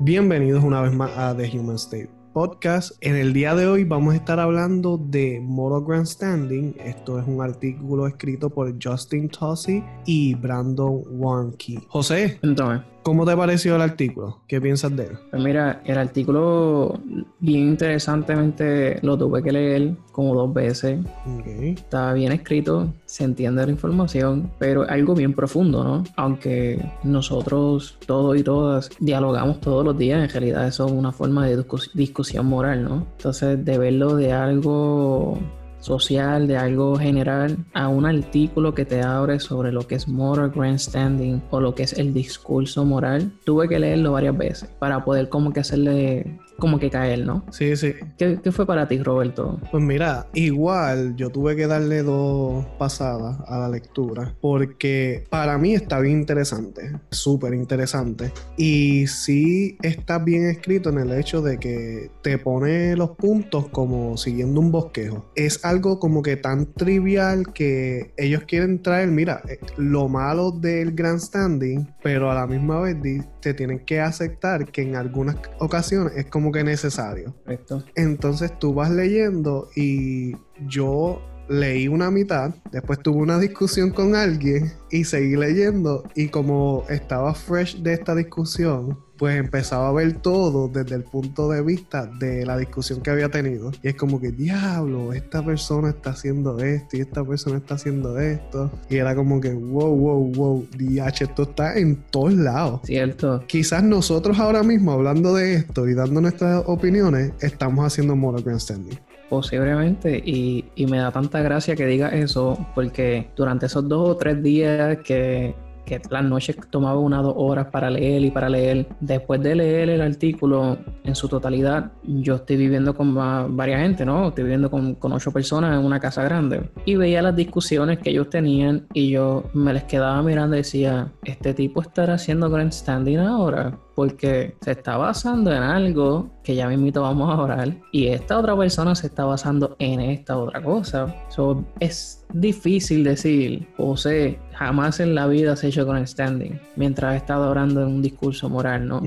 Bienvenidos una vez más a The Human State Podcast. En el día de hoy vamos a estar hablando de Moral Grandstanding. Esto es un artículo escrito por Justin Tossi y Brandon Warnke. José, Entonces, ¿cómo te pareció el artículo? ¿Qué piensas de él? pues mira, el artículo bien interesantemente lo tuve que leer como dos veces. Ok. Está bien escrito, se entiende la información, pero algo bien profundo, ¿no? Aunque nosotros todos y todas dialogamos todos los días, en realidad eso es una forma de discus- discusión moral, ¿no? Entonces, de verlo de algo social, de algo general, a un artículo que te abre sobre lo que es moral grandstanding o lo que es el discurso moral, tuve que leerlo varias veces para poder como que hacerle, como que caer, ¿no? Sí, sí. ¿Qué, qué fue para ti, Roberto? Pues mira, igual yo tuve que darle dos pasadas a la lectura porque para mí está bien interesante, súper interesante. Y sí está bien escrito en el hecho de que te pone los puntos como siguiendo un bosquejo. Es algo como que tan trivial que ellos quieren traer, mira, eh, lo malo del grandstanding, pero a la misma vez te tienen que aceptar que en algunas ocasiones es como que necesario. Correcto. Entonces tú vas leyendo y yo leí una mitad, después tuve una discusión con alguien y seguí leyendo y como estaba fresh de esta discusión, pues empezaba a ver todo desde el punto de vista de la discusión que había tenido. Y es como que, diablo, esta persona está haciendo esto y esta persona está haciendo esto. Y era como que, wow, wow, wow, DH, esto está en todos lados Cierto. quizás nosotros ahora mismo hablando de esto y dando nuestras opiniones, estamos haciendo moral grandstanding. Posiblemente, y, y me da tanta gracia que diga eso, porque durante esos dos o tres días que, que las noches tomaba una o dos horas para leer y para leer, después de leer el artículo en su totalidad, yo estoy viviendo con va- varias gente, ¿no? Estoy viviendo con, con ocho personas en una casa grande, y veía las discusiones que ellos tenían, y yo me les quedaba mirando y decía, este tipo estará haciendo grandstanding ahora porque se está basando en algo que ya mismito vamos a orar y esta otra persona se está basando en esta otra cosa. So, es difícil decir, José, jamás en la vida se ha hecho con standing mientras ha estado orando en un discurso moral, ¿no?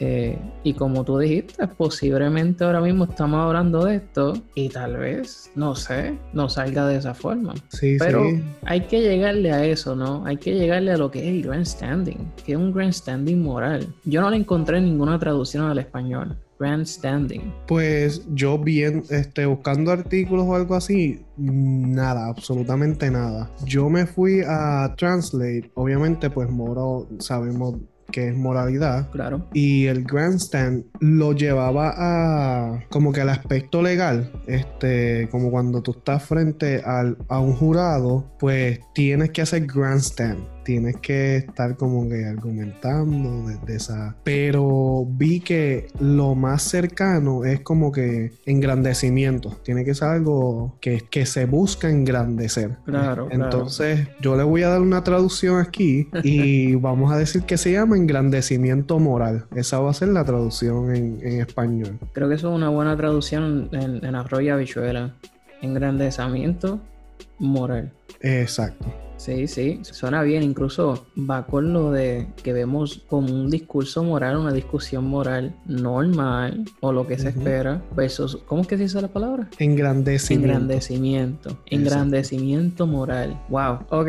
Eh, y como tú dijiste, posiblemente ahora mismo estamos hablando de esto y tal vez, no sé, no salga de esa forma. Sí, Pero sí. hay que llegarle a eso, ¿no? Hay que llegarle a lo que es el grandstanding, que es un grandstanding moral. Yo no le encontré ninguna traducción al español. Grandstanding. Pues yo bien, este, buscando artículos o algo así, nada, absolutamente nada. Yo me fui a Translate, obviamente pues moral, sabemos que es moralidad. Claro. Y el grandstand lo llevaba a como que al aspecto legal, este, como cuando tú estás frente al- a un jurado, pues tienes que hacer grandstand, tienes que estar como que argumentando desde esa. Pero vi que lo más cercano es como que engrandecimiento, tiene que ser algo que, que se busca engrandecer. Claro, claro. Entonces, yo le voy a dar una traducción aquí y vamos a decir que se llama engrandecimiento moral. Esa va a ser la traducción en, en español. Creo que eso es una buena traducción en, y habichuela. Engrandecimiento moral. Exacto. Sí, sí, suena bien. Incluso va con lo de que vemos como un discurso moral, una discusión moral normal o lo que se espera versus, ¿cómo es que se dice la palabra? Engrandecimiento. Engrandecimiento. Engrandecimiento moral. Wow. Ok.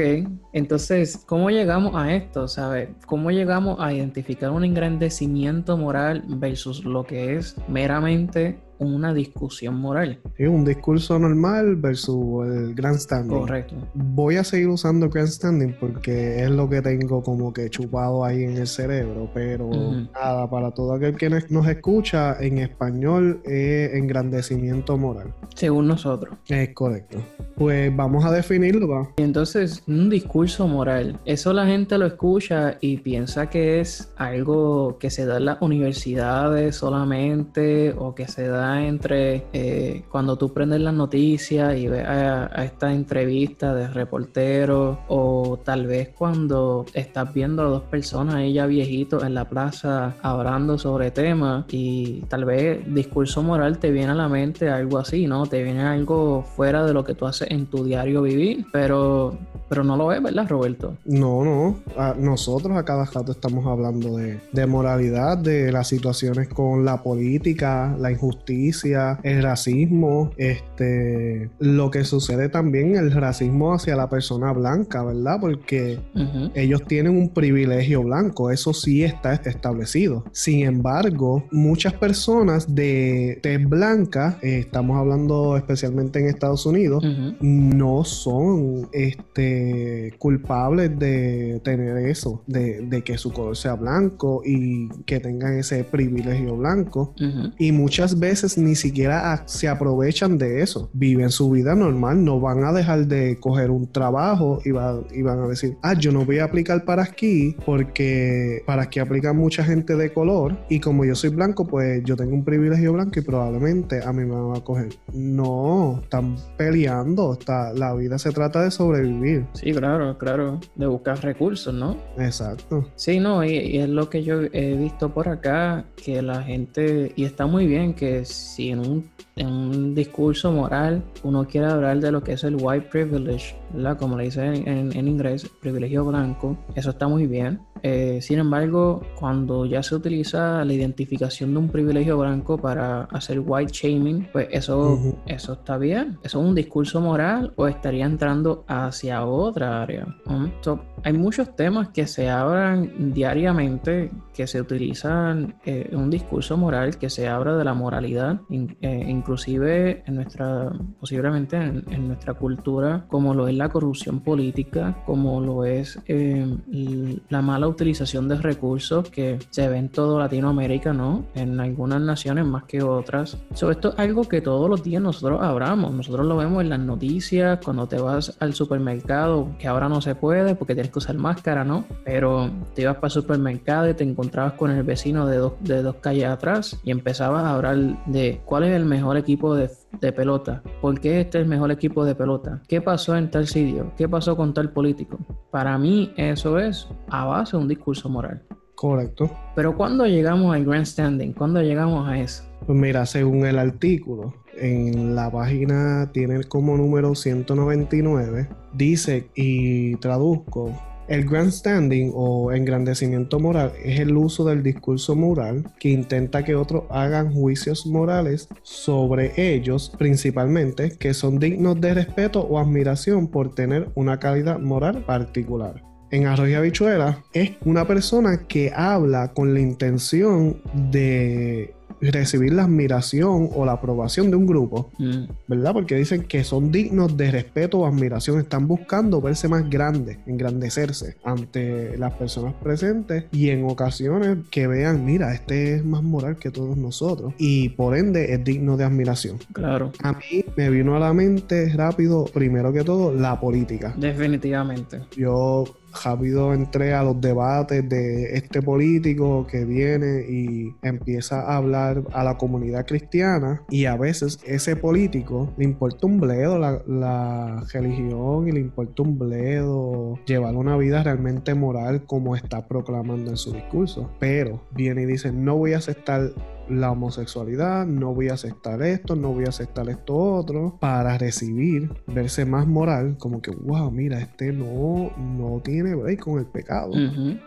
Entonces, ¿cómo llegamos a esto? ¿Sabes? ¿Cómo llegamos a identificar un engrandecimiento moral versus lo que es meramente una discusión moral? Sí, un discurso normal versus el grandstanding. Correcto. Voy a seguir usando grandstanding porque es lo que tengo como que chupado ahí en el cerebro, pero nada, para todo aquel que nos- escucha, en español es engrandecimiento moral. Según nosotros. Es correcto. Pues vamos a definirlo, va. Entonces, un discurso moral, eso la gente lo escucha y piensa que es algo que se da en las universidades solamente o que se da entre eh, cuando tú prendes las noticias y ves a, esta entrevista de reporteros o tal vez cuando estás viendo a dos personas ya viejitos en la plaza hablando sobre temas y tal vez discurso moral te viene a la mente algo así, ¿no? Te viene algo fuera de lo que tú haces en tu diario vivir, pero, pero no lo ves, ¿verdad, Roberto? No, no. nosotros a cada rato estamos hablando de, de moralidad, de las situaciones con la política, la injusticia, el racismo, este, lo que sucede también, el racismo hacia la persona blanca, ¿verdad? Porque ellos tienen un privilegio blanco, eso sí está establecido. Sin embargo, muchas personas de tez blanca, eh, estamos hablando especialmente en Estados Unidos, no son este, culpables de tener eso, de, de que su color sea blanco y que tengan ese privilegio blanco. Y muchas veces ni siquiera se aprovechan de eso. Viven su vida normal, no van a dejar de coger un trabajo y, y van a decir, ah, yo no voy a aplicar para aquí porque para aquí aplica mucha gente de color y como yo soy blanco, pues yo tengo un privilegio blanco y probablemente a mí me van a coger. No, están peleando, está, la vida se trata de sobrevivir. Sí, claro, claro, de buscar recursos, ¿no? Exacto. Sí, no, y es lo que yo he visto por acá, que la gente, y está muy bien que si en un en un discurso moral uno quiere hablar de lo que es el white privilege, ¿verdad? Como le dice en, en inglés, privilegio blanco, eso está muy bien. Eh, sin embargo, cuando ya se utiliza la identificación de un privilegio blanco para hacer white shaming, pues eso, eso está bien. ¿Eso es un discurso moral o estaría entrando hacia otra área? hay muchos temas que se hablan diariamente, que se utilizan en eh, un discurso moral, que se habla de la moralidad, eh, inclusive en nuestra, posiblemente en, nuestra cultura, como lo es la corrupción política, como lo es la mala utilización de recursos que se ve en todo Latinoamérica, ¿no? En algunas naciones más que otras. Sobre esto es algo que todos los días nosotros hablamos. Nosotros lo vemos en las noticias, cuando te vas al supermercado, que ahora no se puede porque tienes que usar máscara, ¿no? Pero te ibas para el supermercado y te encontrabas con el vecino de dos, de dos calles atrás y empezabas a hablar de cuál es el mejor equipo de de pelota. ¿Por qué este es el mejor equipo de pelota? ¿Qué pasó en tal sitio? ¿Qué pasó con tal político? Para mí eso es a base de un discurso moral. Correcto. Pero cuando llegamos al grandstanding, cuando llegamos a eso? Pues mira, según el artículo, en la página tiene como número 199, dice y traduzco el grandstanding o engrandecimiento moral es el uso del discurso moral que intenta que otros hagan juicios morales sobre ellos, principalmente que son dignos de respeto o admiración por tener una calidad moral particular. En Arroyo Habichuela es una persona que habla con la intención de recibir la admiración o la aprobación de un grupo, mm. ¿verdad? Porque dicen que son dignos de respeto o admiración, están buscando verse más grandes, engrandecerse ante las personas presentes y en ocasiones que vean, mira, este es más moral que todos nosotros y por ende es digno de admiración. Claro. A mí me vino a la mente rápido, primero que todo, la política. Definitivamente. Yo rápido entré a los debates de este político que viene y empieza a hablar a la comunidad cristiana y a veces ese político le importa un bledo la, la religión y le importa un bledo llevar una vida realmente moral como está proclamando en su discurso. Pero viene y dice, no voy a aceptar la homosexualidad, no voy a aceptar esto, no voy a aceptar esto otro, para recibir, verse más moral, como que, wow, mira, este no, no tiene break con el pecado.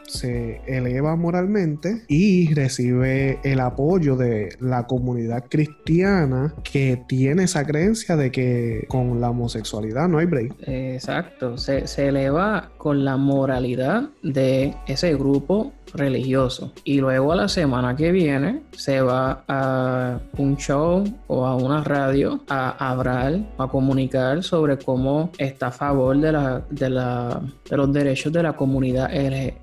Se eleva moralmente y recibe el apoyo de la comunidad cristiana que tiene esa creencia de que con la homosexualidad no hay break. Exacto, se, se eleva con la moralidad de ese grupo religioso. Y luego a la semana que viene se va a un show o a una radio a hablar, a comunicar sobre cómo está a favor de, la, de, la, de los derechos de la comunidad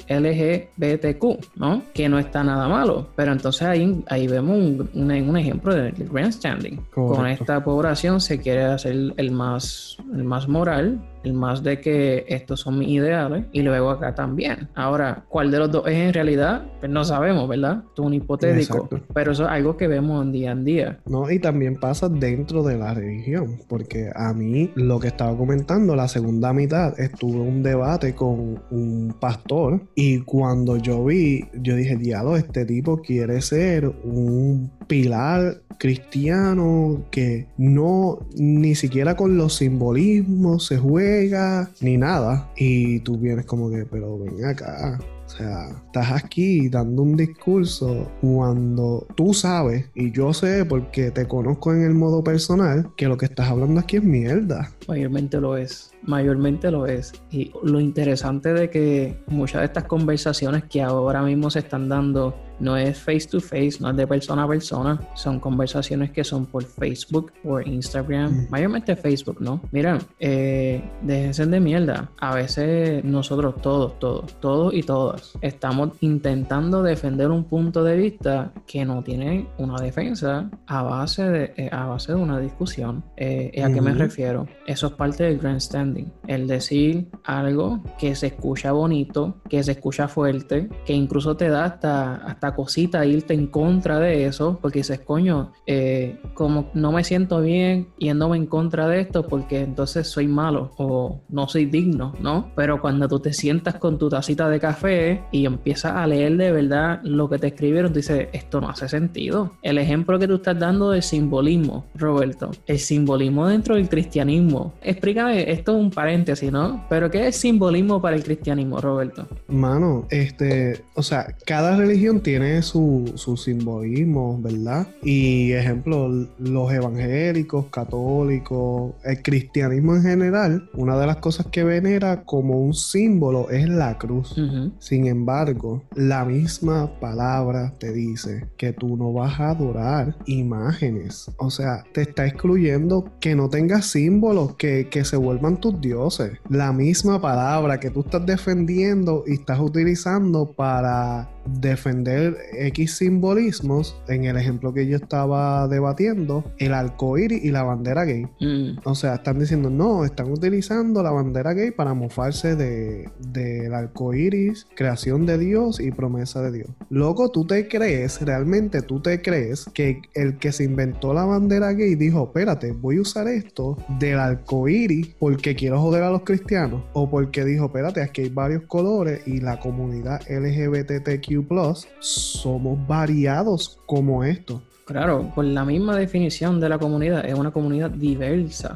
LGBTQ, ¿no? Que no está nada malo. Pero entonces ahí, ahí vemos un, un, ejemplo del grandstanding. Con esta población se quiere hacer el más, el más moral el más de que estos son mis ideales y luego acá también. Ahora, ¿cuál de los dos es en realidad? Pues no sabemos, ¿verdad? Esto es un hipotético, pero eso es algo que vemos en día en día. No, y también pasa dentro de la religión, porque a mí lo que estaba comentando, la segunda mitad, estuve un debate con un pastor y cuando yo vi, yo dije, diablo, este tipo quiere ser un pilar cristiano que no ni siquiera con los simbolismos se juega ni nada y tú vienes como que pero ven acá o sea, estás aquí dando un discurso cuando tú sabes, y yo sé porque te conozco en el modo personal, que lo que estás hablando aquí es mierda. Mayormente lo es, mayormente lo es. Y lo interesante de que muchas de estas conversaciones que ahora mismo se están dando no es face to face, no es de persona a persona, son conversaciones que son por Facebook, por Instagram, mm. mayormente Facebook, ¿no? Mira, eh, déjense de mierda. A veces nosotros todos, todos, todos y todas estamos intentando defender un punto de vista que no tiene una defensa a base de, eh, a base de una discusión. Eh, ¿A qué me refiero? Eso es parte del El decir algo que se escucha bonito, que se escucha fuerte, que incluso te da hasta, hasta cosita irte en contra de eso, porque dices, coño, eh, como no me siento bien yéndome en contra de esto, porque entonces soy malo o no soy digno, ¿no? Pero cuando tú te sientas con tu tacita de café y empiezas a leer de verdad lo que te escribieron, tú dices, esto no hace sentido. El ejemplo que tú estás dando del simbolismo, Roberto, el simbolismo dentro del cristianismo. Explícame, esto es un paréntesis, ¿no? Pero ¿qué es simbolismo para el cristianismo, Roberto? Mano, este, o sea, cada religión tiene tiene su, su simbolismo, ¿verdad? Y ejemplo, los evangélicos, católicos, el cristianismo en general, una de las cosas que venera como un símbolo es la cruz. Sin embargo, la misma palabra te dice que tú no vas a adorar imágenes. O sea, te está excluyendo que no tengas símbolos que, que se vuelvan tus dioses. La misma palabra que tú estás defendiendo y estás utilizando para defender X simbolismos, en el ejemplo que yo estaba debatiendo, el arcoíris y la bandera gay. Mm. O sea, están diciendo, no, están utilizando la bandera gay para mofarse del de, arcoíris, creación de Dios y promesa de Dios. Loco, tú te crees, realmente tú te crees que el que se inventó la bandera gay dijo, espérate, voy a usar esto del arcoíris porque quiero joder a los cristianos. O porque dijo, espérate, aquí hay varios colores y la comunidad LGBTQ somos variados como esto. Claro, por la misma definición de la comunidad, es una comunidad diversa.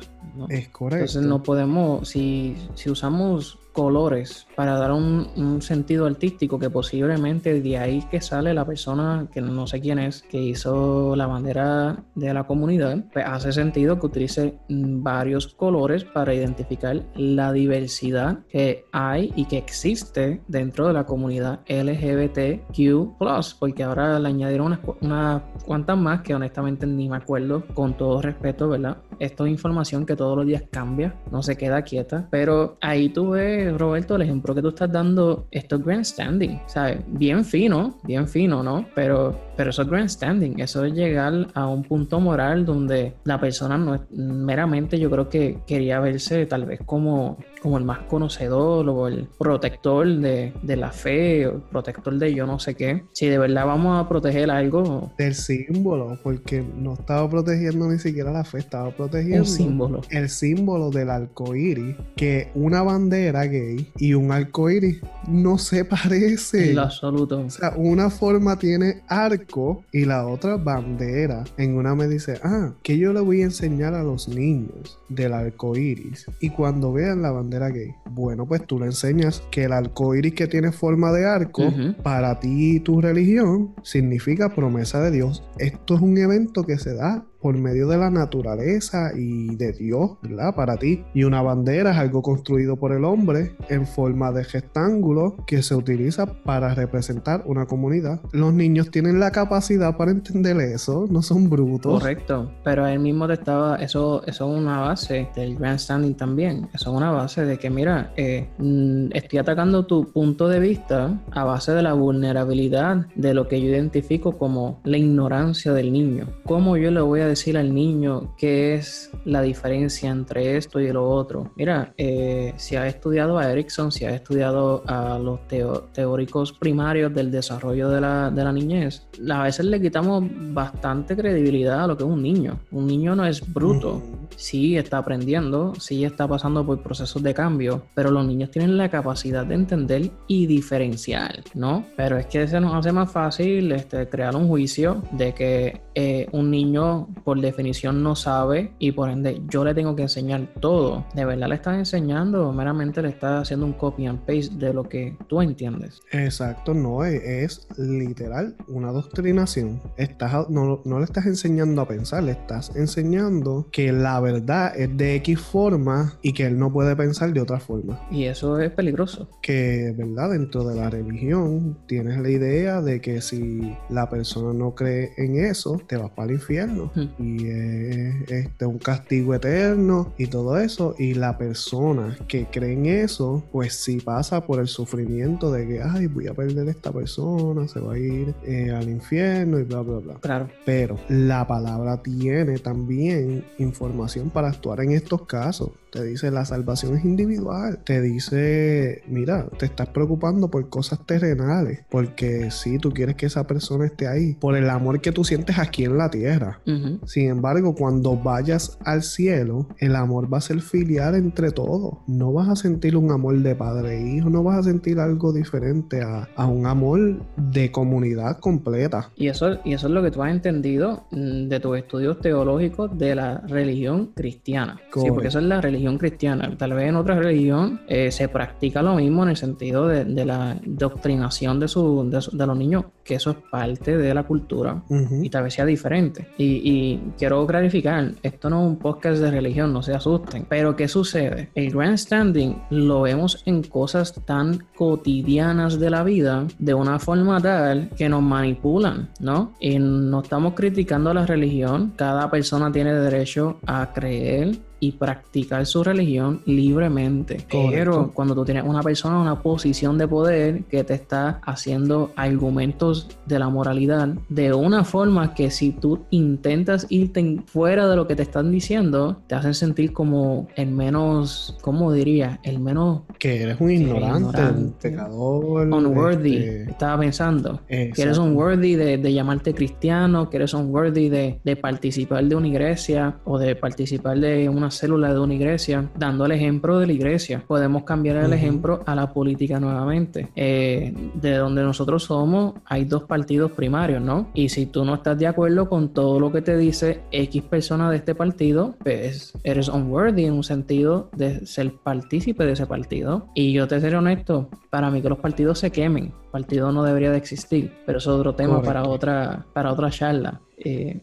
Es correcto. Entonces no podemos, si, si usamos colores para dar un, sentido artístico que posiblemente de ahí que sale la persona que no sé quién es que hizo la bandera de la comunidad pues hace sentido que utilice varios colores para identificar la diversidad que hay y que existe dentro de la comunidad LGBTQ porque ahora le añadieron unas, unas cuantas más que honestamente ni me acuerdo con todo respeto verdad esto es información que todos los días cambia no se queda quieta pero ahí tuve Roberto, el ejemplo que tú estás dando, esto es grandstanding, ¿sabes? Bien fino, bien fino, ¿no? Pero, pero eso es grandstanding, eso es llegar a un punto moral donde la persona no es meramente, yo creo que quería verse tal vez como, como el más conocedor o el protector de, de la fe, o el protector de yo no sé qué. Si de verdad vamos a proteger algo. Del símbolo, porque no estaba protegiendo ni siquiera la fe, estaba protegiendo símbolo. el símbolo del arco iris, que una bandera gay y un arco iris no se parece. En lo absoluto. O sea, una forma tiene arco y la otra bandera. En una me dice, ah, que yo le voy a enseñar a los niños del arco iris. Y cuando vean la bandera gay, bueno, pues tú le enseñas que el arco iris que tiene forma de arco, para ti y tu religión, significa promesa de Dios. Esto es un evento que se da por medio de la naturaleza y de Dios, ¿verdad? Para ti. Y una bandera es algo construido por el hombre en forma de rectángulo que se utiliza para representar una comunidad. Los niños tienen la capacidad para entender eso, no son brutos. Correcto, pero él mismo te estaba, eso, eso es una base del grandstanding también, eso es una base de que, mira, eh, mm, estoy atacando tu punto de vista a base de la vulnerabilidad de lo que yo identifico como la ignorancia del niño. ¿Cómo yo le voy a decir al niño qué es la diferencia entre esto y lo otro? Mira, eh, si has estudiado a Erickson, si has estudiado a los teóricos primarios del desarrollo de la, de la niñez, a veces le quitamos bastante credibilidad a lo que es un niño. Un niño no es bruto. Sí está aprendiendo, sí está pasando por procesos de cambio, pero los niños tienen la capacidad de entender y diferenciar, ¿no? Pero es que se nos hace más fácil este, crear un juicio de que eh, un niño por definición no sabe y por ende yo le tengo que enseñar todo. ¿De verdad le estás enseñando o meramente le estás haciendo un copy and paste de lo que tú entiendes? Exacto, no, es, literal una doctrinación. Estás, no, no le estás enseñando a pensar, le estás enseñando que la verdad es de X forma y que él no puede pensar de otra forma. Y eso es peligroso. Que, ¿verdad? Dentro de la religión tienes la idea de que si la persona no cree en eso, te vas para el infierno. Y es este, un castigo eterno y todo eso. Y la persona que cree en eso, pues sí pasa por el sufrimiento de que, ay, voy a perder a esta persona, se va a ir eh, al infierno y bla, bla, bla. Claro. Pero la palabra tiene también información para actuar en estos casos. Te dice la salvación es individual. Te dice, mira, te estás preocupando por cosas terrenales. Porque si tú quieres que esa persona esté ahí. Por el amor que tú sientes aquí en la tierra. Sin embargo, cuando vayas al cielo, el amor va a ser filial entre todos. No vas a sentir un amor de padre e hijo. No vas a sentir algo diferente a, a un amor de comunidad completa. Y eso, y eso es lo que tú has entendido mm, de tus estudios teológicos de la religión cristiana. Sí, porque eso es la religión cristiana. Tal vez en otra religión eh, se practica lo mismo en el sentido de, la doctrinación de, su, de, los niños, que eso es parte de la cultura y tal vez sea diferente. Y, quiero clarificar, esto no es un podcast de religión, no se asusten. Pero ¿qué sucede? El grandstanding lo vemos en cosas tan cotidianas de la vida de una forma tal que nos manipulan, ¿no? Y no estamos criticando a la religión, cada persona tiene derecho a creer y practicar su religión libremente. Pero cuando tú tienes una persona en una posición de poder que te está haciendo argumentos de la moralidad de una forma que si tú intentas irte fuera de lo que te están diciendo, te hacen sentir como el menos, ¿cómo diría? El menos... Que eres un ignorante, un pecador. Unworthy, este, estaba pensando. Que eres unworthy de, de, llamarte cristiano, que eres unworthy de, de participar de una iglesia o de participar de una célula de una iglesia, dando el ejemplo de la iglesia. Podemos cambiar el ejemplo a la política nuevamente. Eh, de donde nosotros somos, hay dos partidos primarios, ¿no? Y si tú no estás de acuerdo con todo lo que te dice X persona de este partido, pues eres unworthy en un sentido de ser partícipe de ese partido. Y yo te seré honesto, para mí que los partidos se quemen. partido no debería de existir, pero eso es otro tema para otra, para otra charla. Eh,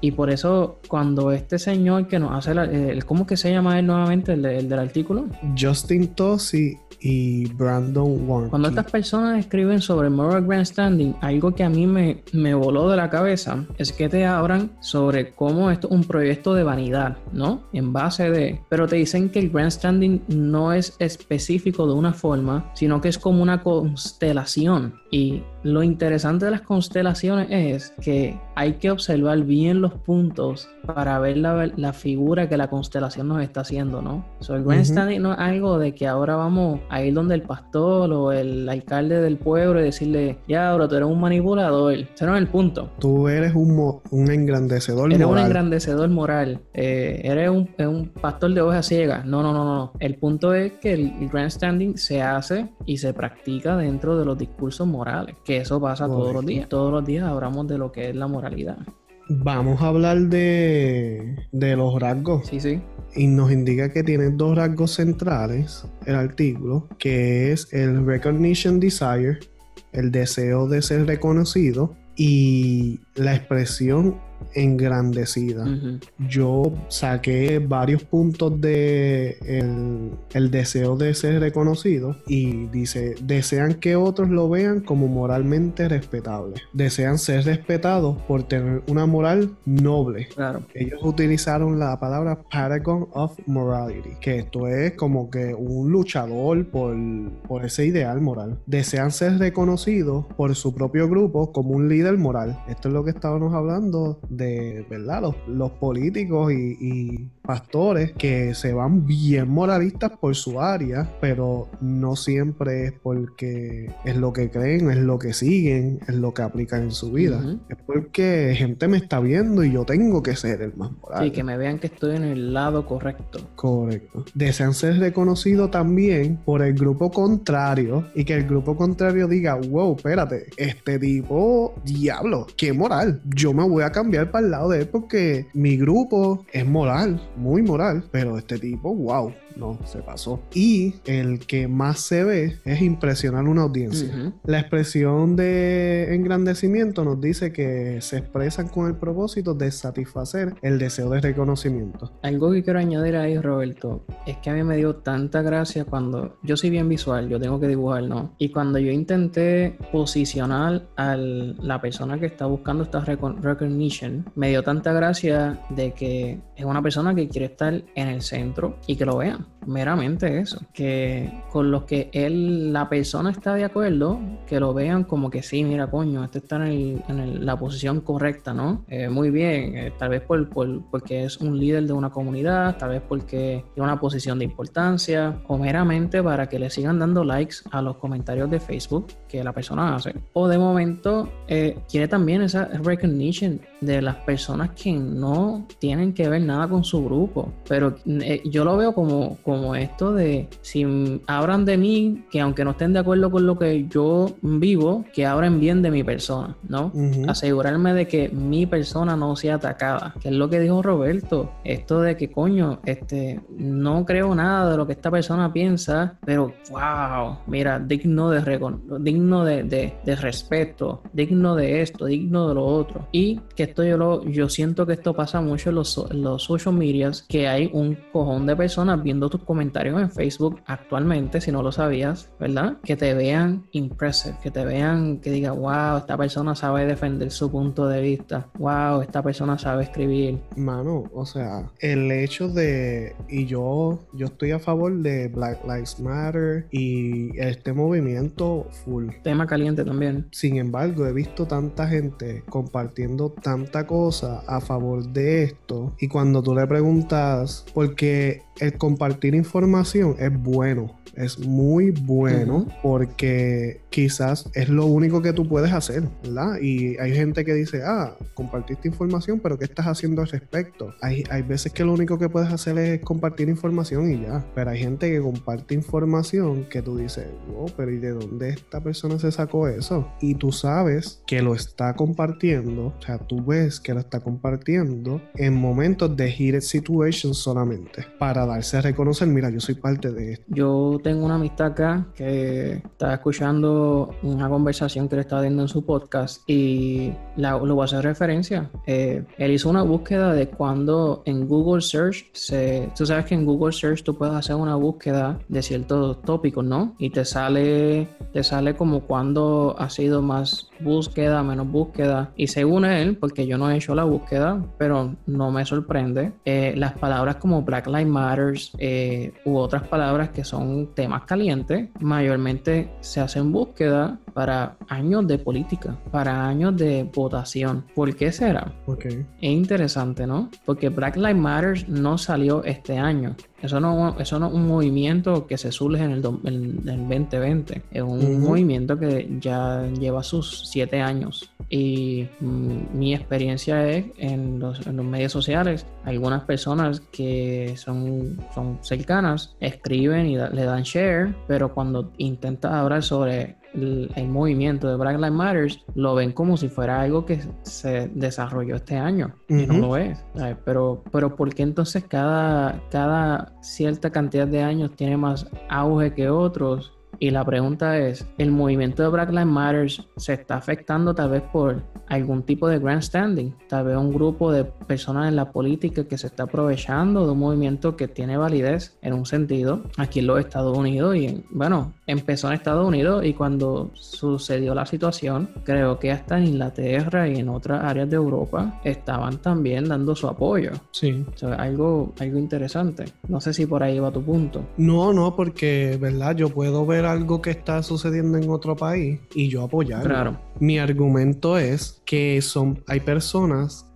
y por eso, cuando este señor que nos hace, el, ¿cómo que se llama él nuevamente, el, del artículo? Justin Tosi y Brandon Warren. Cuando estas personas escriben sobre moral grandstanding, algo que a mí me, me voló de la cabeza es que te hablan sobre cómo esto es un proyecto de vanidad, ¿no? En base de. Pero te dicen que el grandstanding no es específico de una forma, sino que es como una constelación. Y lo interesante de las constelaciones es que hay que observar bien los puntos para ver la, figura que la constelación nos está haciendo, ¿no? So, el grandstanding no es algo de que ahora vamos a ir donde el pastor o el alcalde del pueblo y decirle, ya, ahora tú eres un manipulador. Ese no es el punto. Tú eres un, un engrandecedor moral. Eres un engrandecedor moral. Eh, eres un, un, pastor de ovejas ciegas. No, no, no, no. El punto es que el, grandstanding se hace y se practica dentro de los discursos morales, que eso pasa todos los días. Todos los días hablamos de lo que es la moralidad. Vamos a hablar de, de los rasgos. Sí, sí. Y nos indica que tiene dos rasgos centrales el artículo, que es el recognition desire, el deseo de ser reconocido, y la expresión engrandecida. Yo saqué varios puntos de el, deseo de ser reconocido y dice, desean que otros lo vean como moralmente respetable. Desean ser respetados por tener una moral noble. Claro. Ellos utilizaron la palabra paragon of morality, que esto es como que un luchador por, por ese ideal moral. Desean ser reconocidos por su propio grupo como un líder moral. Esto es lo lo que estábamos hablando de, ¿verdad? Los, los políticos y, pastores que se van bien moralistas por su área, pero no siempre es porque es lo que creen, es lo que siguen, es lo que aplican en su vida. Es porque gente me está viendo y yo tengo que ser el más moral. Sí, que me vean que estoy en el lado correcto. Correcto. Desean ser reconocidos también por el grupo contrario y que el grupo contrario diga, wow, espérate, este tipo, diablo, qué moral. Yo me voy a cambiar para el lado de él porque mi grupo es moral, muy moral, pero este tipo, wow, no, se pasó. Y el que más se ve es impresionar una audiencia. La expresión de engrandecimiento nos dice que se expresan con el propósito de satisfacer el deseo de reconocimiento. Algo que quiero añadir ahí, Roberto, es que a mí me dio tanta gracia cuando yo soy bien visual, yo tengo que dibujar, ¿no? Y cuando yo intenté posicionar a la persona que está buscando esta recognition, me dio tanta gracia de que es una persona que quiere estar en el centro y que lo vean meramente eso, que con los que él, la persona está de acuerdo, que lo vean como que sí, mira, coño, este está en, la posición correcta, ¿no? Eh, muy bien, eh, tal vez por, porque es un líder de una comunidad, tal vez porque tiene una posición de importancia, o meramente para que le sigan dando likes a los comentarios de Facebook que la persona hace. O de momento eh, quiere también esa recognition de las personas que no tienen que ver nada con su grupo, pero yo lo veo como como esto de si hablan de mí, que aunque no estén de acuerdo con lo que yo vivo, que hablen bien de mi persona, ¿no? Asegurarme de que mi persona no sea atacada, que es lo que dijo Roberto, esto de que coño, este, no creo nada de lo que esta persona piensa, pero wow, mira, digno de digno de, de, respeto, digno de esto, digno de lo otro. Y que esto yo lo, yo siento que esto pasa mucho en los, en los social medias, que hay un cojón de personas viendo tu comentarios en Facebook actualmente, si no lo sabías, ¿verdad? Que te vean impressive, que te vean, que diga, wow, esta persona sabe defender su punto de vista, wow, esta persona sabe escribir. Mano, o sea, el hecho de, y yo, yo estoy a favor de Black Lives Matter y este movimiento full. Tema caliente también. Sin embargo, he visto tanta gente compartiendo tanta cosa a favor de esto y cuando tú le preguntas, porque el compartir información es bueno es muy bueno porque quizás es lo único que tú puedes hacer, ¿verdad? Y hay gente que dice, ah, compartiste información, pero ¿qué estás haciendo al respecto? Hay, hay veces que lo único que puedes hacer es compartir información y ya, pero hay gente que comparte información que tú dices, oh, pero ¿y de dónde esta persona se sacó eso? Y tú sabes que lo está compartiendo, o sea, tú ves que lo está compartiendo en momentos de heated situations solamente, para darse a reconocer, mira, yo soy parte de esto. Yo tengo una amistad acá que está escuchando una conversación que le está dando en su podcast y la, lo voy a hacer referencia. Eh, él hizo una búsqueda de cuando en Google Search, se, tú sabes que en Google Search tú puedes hacer una búsqueda de ciertos tópicos, ¿no? Y te sale, te sale como cuando ha sido más búsqueda, menos búsqueda. Y según él, porque yo no he hecho la búsqueda, pero no me sorprende, eh, las palabras como Black Lives Matters eh, u otras palabras que son temas calientes, mayormente se hacen búsqueda para años de política, para años de votación. ¿Por qué será? Okay. Es interesante, ¿no? Porque Black Lives Matter no salió este año. Eso no, eso no es un movimiento que se surge en el, 2020. Es un movimiento que ya lleva sus siete años. Y mm, mi experiencia es en los, medios sociales. Algunas personas que son, son cercanas escriben y le dan share, pero cuando intentas hablar sobre el, movimiento de Black Lives Matter lo ven como si fuera algo que se desarrolló este año y no lo es. Pero, pero ¿por qué entonces cada, cada cierta cantidad de años tiene más auge que otros? Y la pregunta es, ¿el movimiento de Black Lives Matter se está afectando tal vez por algún tipo de grandstanding? Tal vez un grupo de personas en la política que se está aprovechando de un movimiento que tiene validez en un sentido aquí en los Estados Unidos y bueno, empezó en Estados Unidos y cuando sucedió la situación, creo que hasta en Inglaterra y en otras áreas de Europa estaban también dando su apoyo. Sí. O sea, algo, algo interesante. No sé si por ahí va tu punto. No, no, porque, ¿verdad? Yo puedo ver algo que está sucediendo en otro país y yo apoyarlo. Claro. Mi argumento es que son, hay personas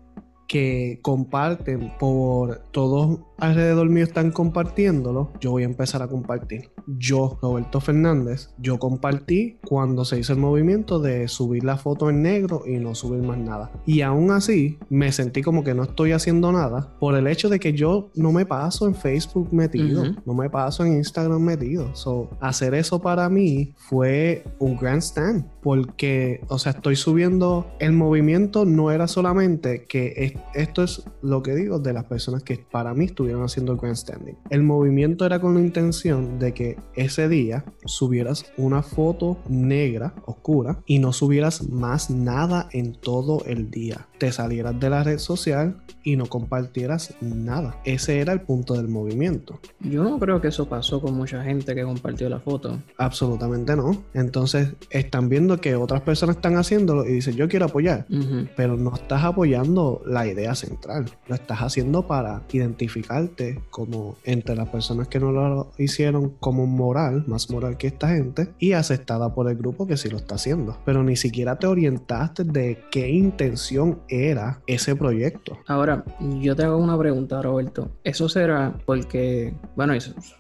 que comparten por todos alrededor mío están compartiéndolo, yo voy a empezar a compartir. Yo, Roberto Fernández, yo compartí cuando se hizo el movimiento de subir la foto en negro y no subir más nada. Y aún así, me sentí como que no estoy haciendo nada por el hecho de que yo no me paso en Facebook metido, no me paso en Instagram metido. So, hacer eso para mí fue un grand stand porque, o sea, estoy subiendo el movimiento, no era solamente que esto es lo que digo de las personas que para mí estuvieron haciendo el grandstanding. El movimiento era con la intención de que ese día subieras una foto negra, oscura, y no subieras más nada en todo el día. Te salieras de la red social y no compartieras nada. Ese era el punto del movimiento. Yo no creo que eso pasó con mucha gente que compartió la foto. Absolutamente no. Entonces están viendo que otras personas están haciéndolo y dicen yo quiero apoyar, pero no estás apoyando la idea central. Lo estás haciendo para como entre las personas que no lo hicieron como moral, más moral que esta gente, y aceptada por el grupo que sí lo está haciendo. Pero ni siquiera te orientaste de qué intención era ese proyecto. Ahora, yo te hago una pregunta, Roberto. Eso será porque, bueno,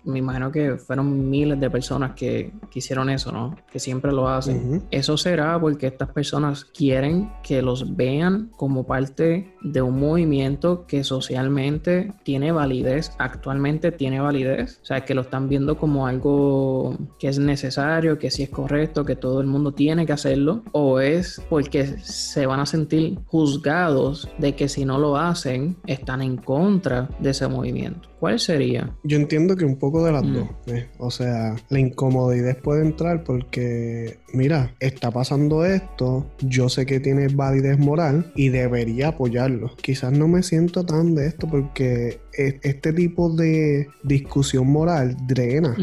me imagino que fueron miles de personas que, hicieron eso, ¿no? Que siempre lo hacen. Eso será porque estas personas quieren que los vean como parte de un movimiento que socialmente tiene validez, actualmente tiene validez. O sea, que lo están viendo como algo que es necesario, que sí es correcto, que todo el mundo tiene que hacerlo. O es porque se van a sentir juzgados de que si no lo hacen, están en contra de ese movimiento. ¿Cuál sería? Yo entiendo que un poco de las mm. dos. ¿eh? O sea, la incomodidad puede entrar porque, mira, está pasando esto, yo sé que tiene validez moral y debería apoyarlo. Quizás no me siento tan de esto porque e, este tipo de discusión moral drena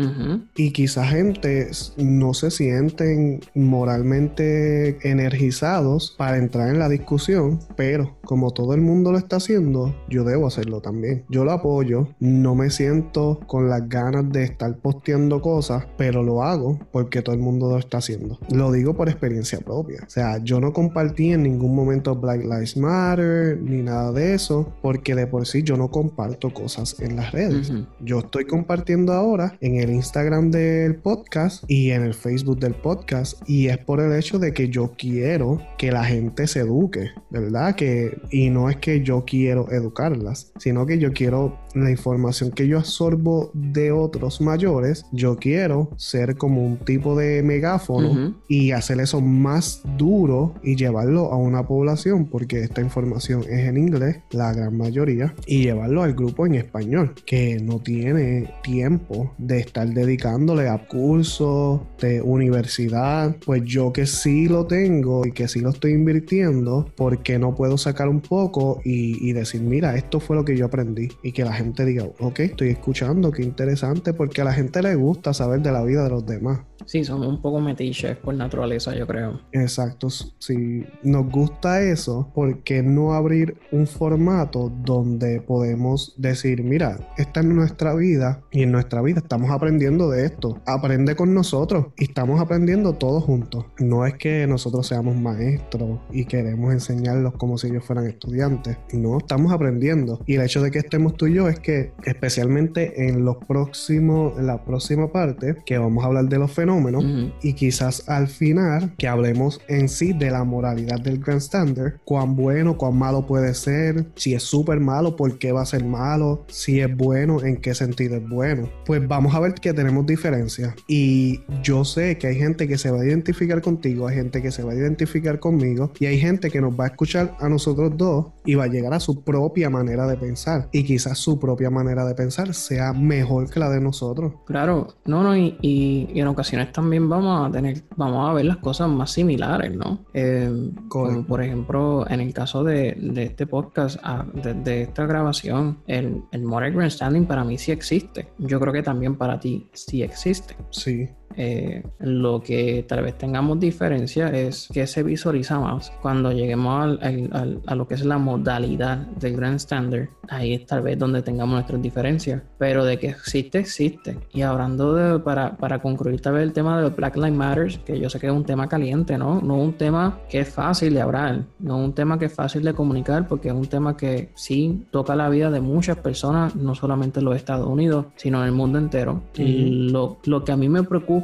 y quizás gente no se sienten moralmente energizados para entrar en la discusión, pero como todo el mundo lo está haciendo, yo debo hacerlo también. Yo lo apoyo, no me siento con las ganas de estar posteando cosas, pero lo hago porque todo el mundo lo está haciendo. Lo digo por experiencia propia. O sea, yo no compartí en ningún momento Black Lives Matter ni nada de eso, porque de por sí yo no comparto cosas en las redes. Yo estoy compartiendo ahora en el Instagram del podcast y en el Facebook del podcast y es por el hecho de que yo quiero que la gente se eduque, ¿verdad? Que y no es que yo quiero educarlas, sino que yo quiero la información que yo absorbo de otros mayores, yo quiero ser como un tipo de megáfono y hacer eso más duro y llevarlo a una población, porque esta información es en inglés, la gran mayoría, y llevarlo al grupo en español, que no tiene tiempo de estar dedicándole a cursos de universidad, pues yo que sí lo tengo y que sí lo estoy invirtiendo, porque no puedo sacar un poco y, y decir, mira, esto fue lo que yo aprendí y que la gente diga, ok, estoy escuchando, qué interesante, porque a la gente le gusta saber de la vida de los demás. Sí, somos un poco metiches por naturaleza, yo creo. Exacto. Si nos gusta eso, ¿por qué no abrir un formato donde podemos decir, mira, esta es nuestra vida y en nuestra vida estamos aprendiendo de esto. Aprende con nosotros y estamos aprendiendo todos juntos. No es que nosotros seamos maestros y queremos enseñarlos como si ellos fueran estudiantes. No, estamos aprendiendo. Y el hecho de que estemos tú y yo es que, especialmente en los próximos, en la próxima parte, que vamos a hablar de los fenómenos, y quizás al final que hablemos en sí de la moralidad del Grand Standard, cuán bueno, cuán malo puede ser, si es súper malo, por qué va a ser malo, si es bueno, en qué sentido es bueno. Pues vamos a ver que tenemos diferencias. Y yo sé que hay gente que se va a identificar contigo, hay gente que se va a identificar conmigo y hay gente que nos va a escuchar a nosotros dos y va a llegar a su propia manera de pensar. Y quizás su propia manera de pensar sea mejor que la de nosotros. Claro, no, no, y, y en ocasiones también vamos a tener, vamos a ver las cosas más similares, ¿no? Eh, como por ejemplo, en el caso de, este podcast, ah, de, esta grabación, el, el Moral Grandstanding para mí sí existe. Yo creo que también para ti sí existe. Sí, Eh, lo que tal vez tengamos diferencia es que se visualiza más cuando lleguemos a lo que es la modalidad del Grand Standard. Ahí es tal vez donde tengamos nuestras diferencias. Pero de que existe, existe. Y hablando de, para, para concluir tal vez el tema de Black Lives Matter, que yo sé que es un tema caliente, ¿no? No un tema que es fácil de hablar, no un tema que es fácil de comunicar, porque es un tema que sí toca la vida de muchas personas, no solamente en los Estados Unidos, sino en el mundo entero. Y lo, lo que a mí me preocupa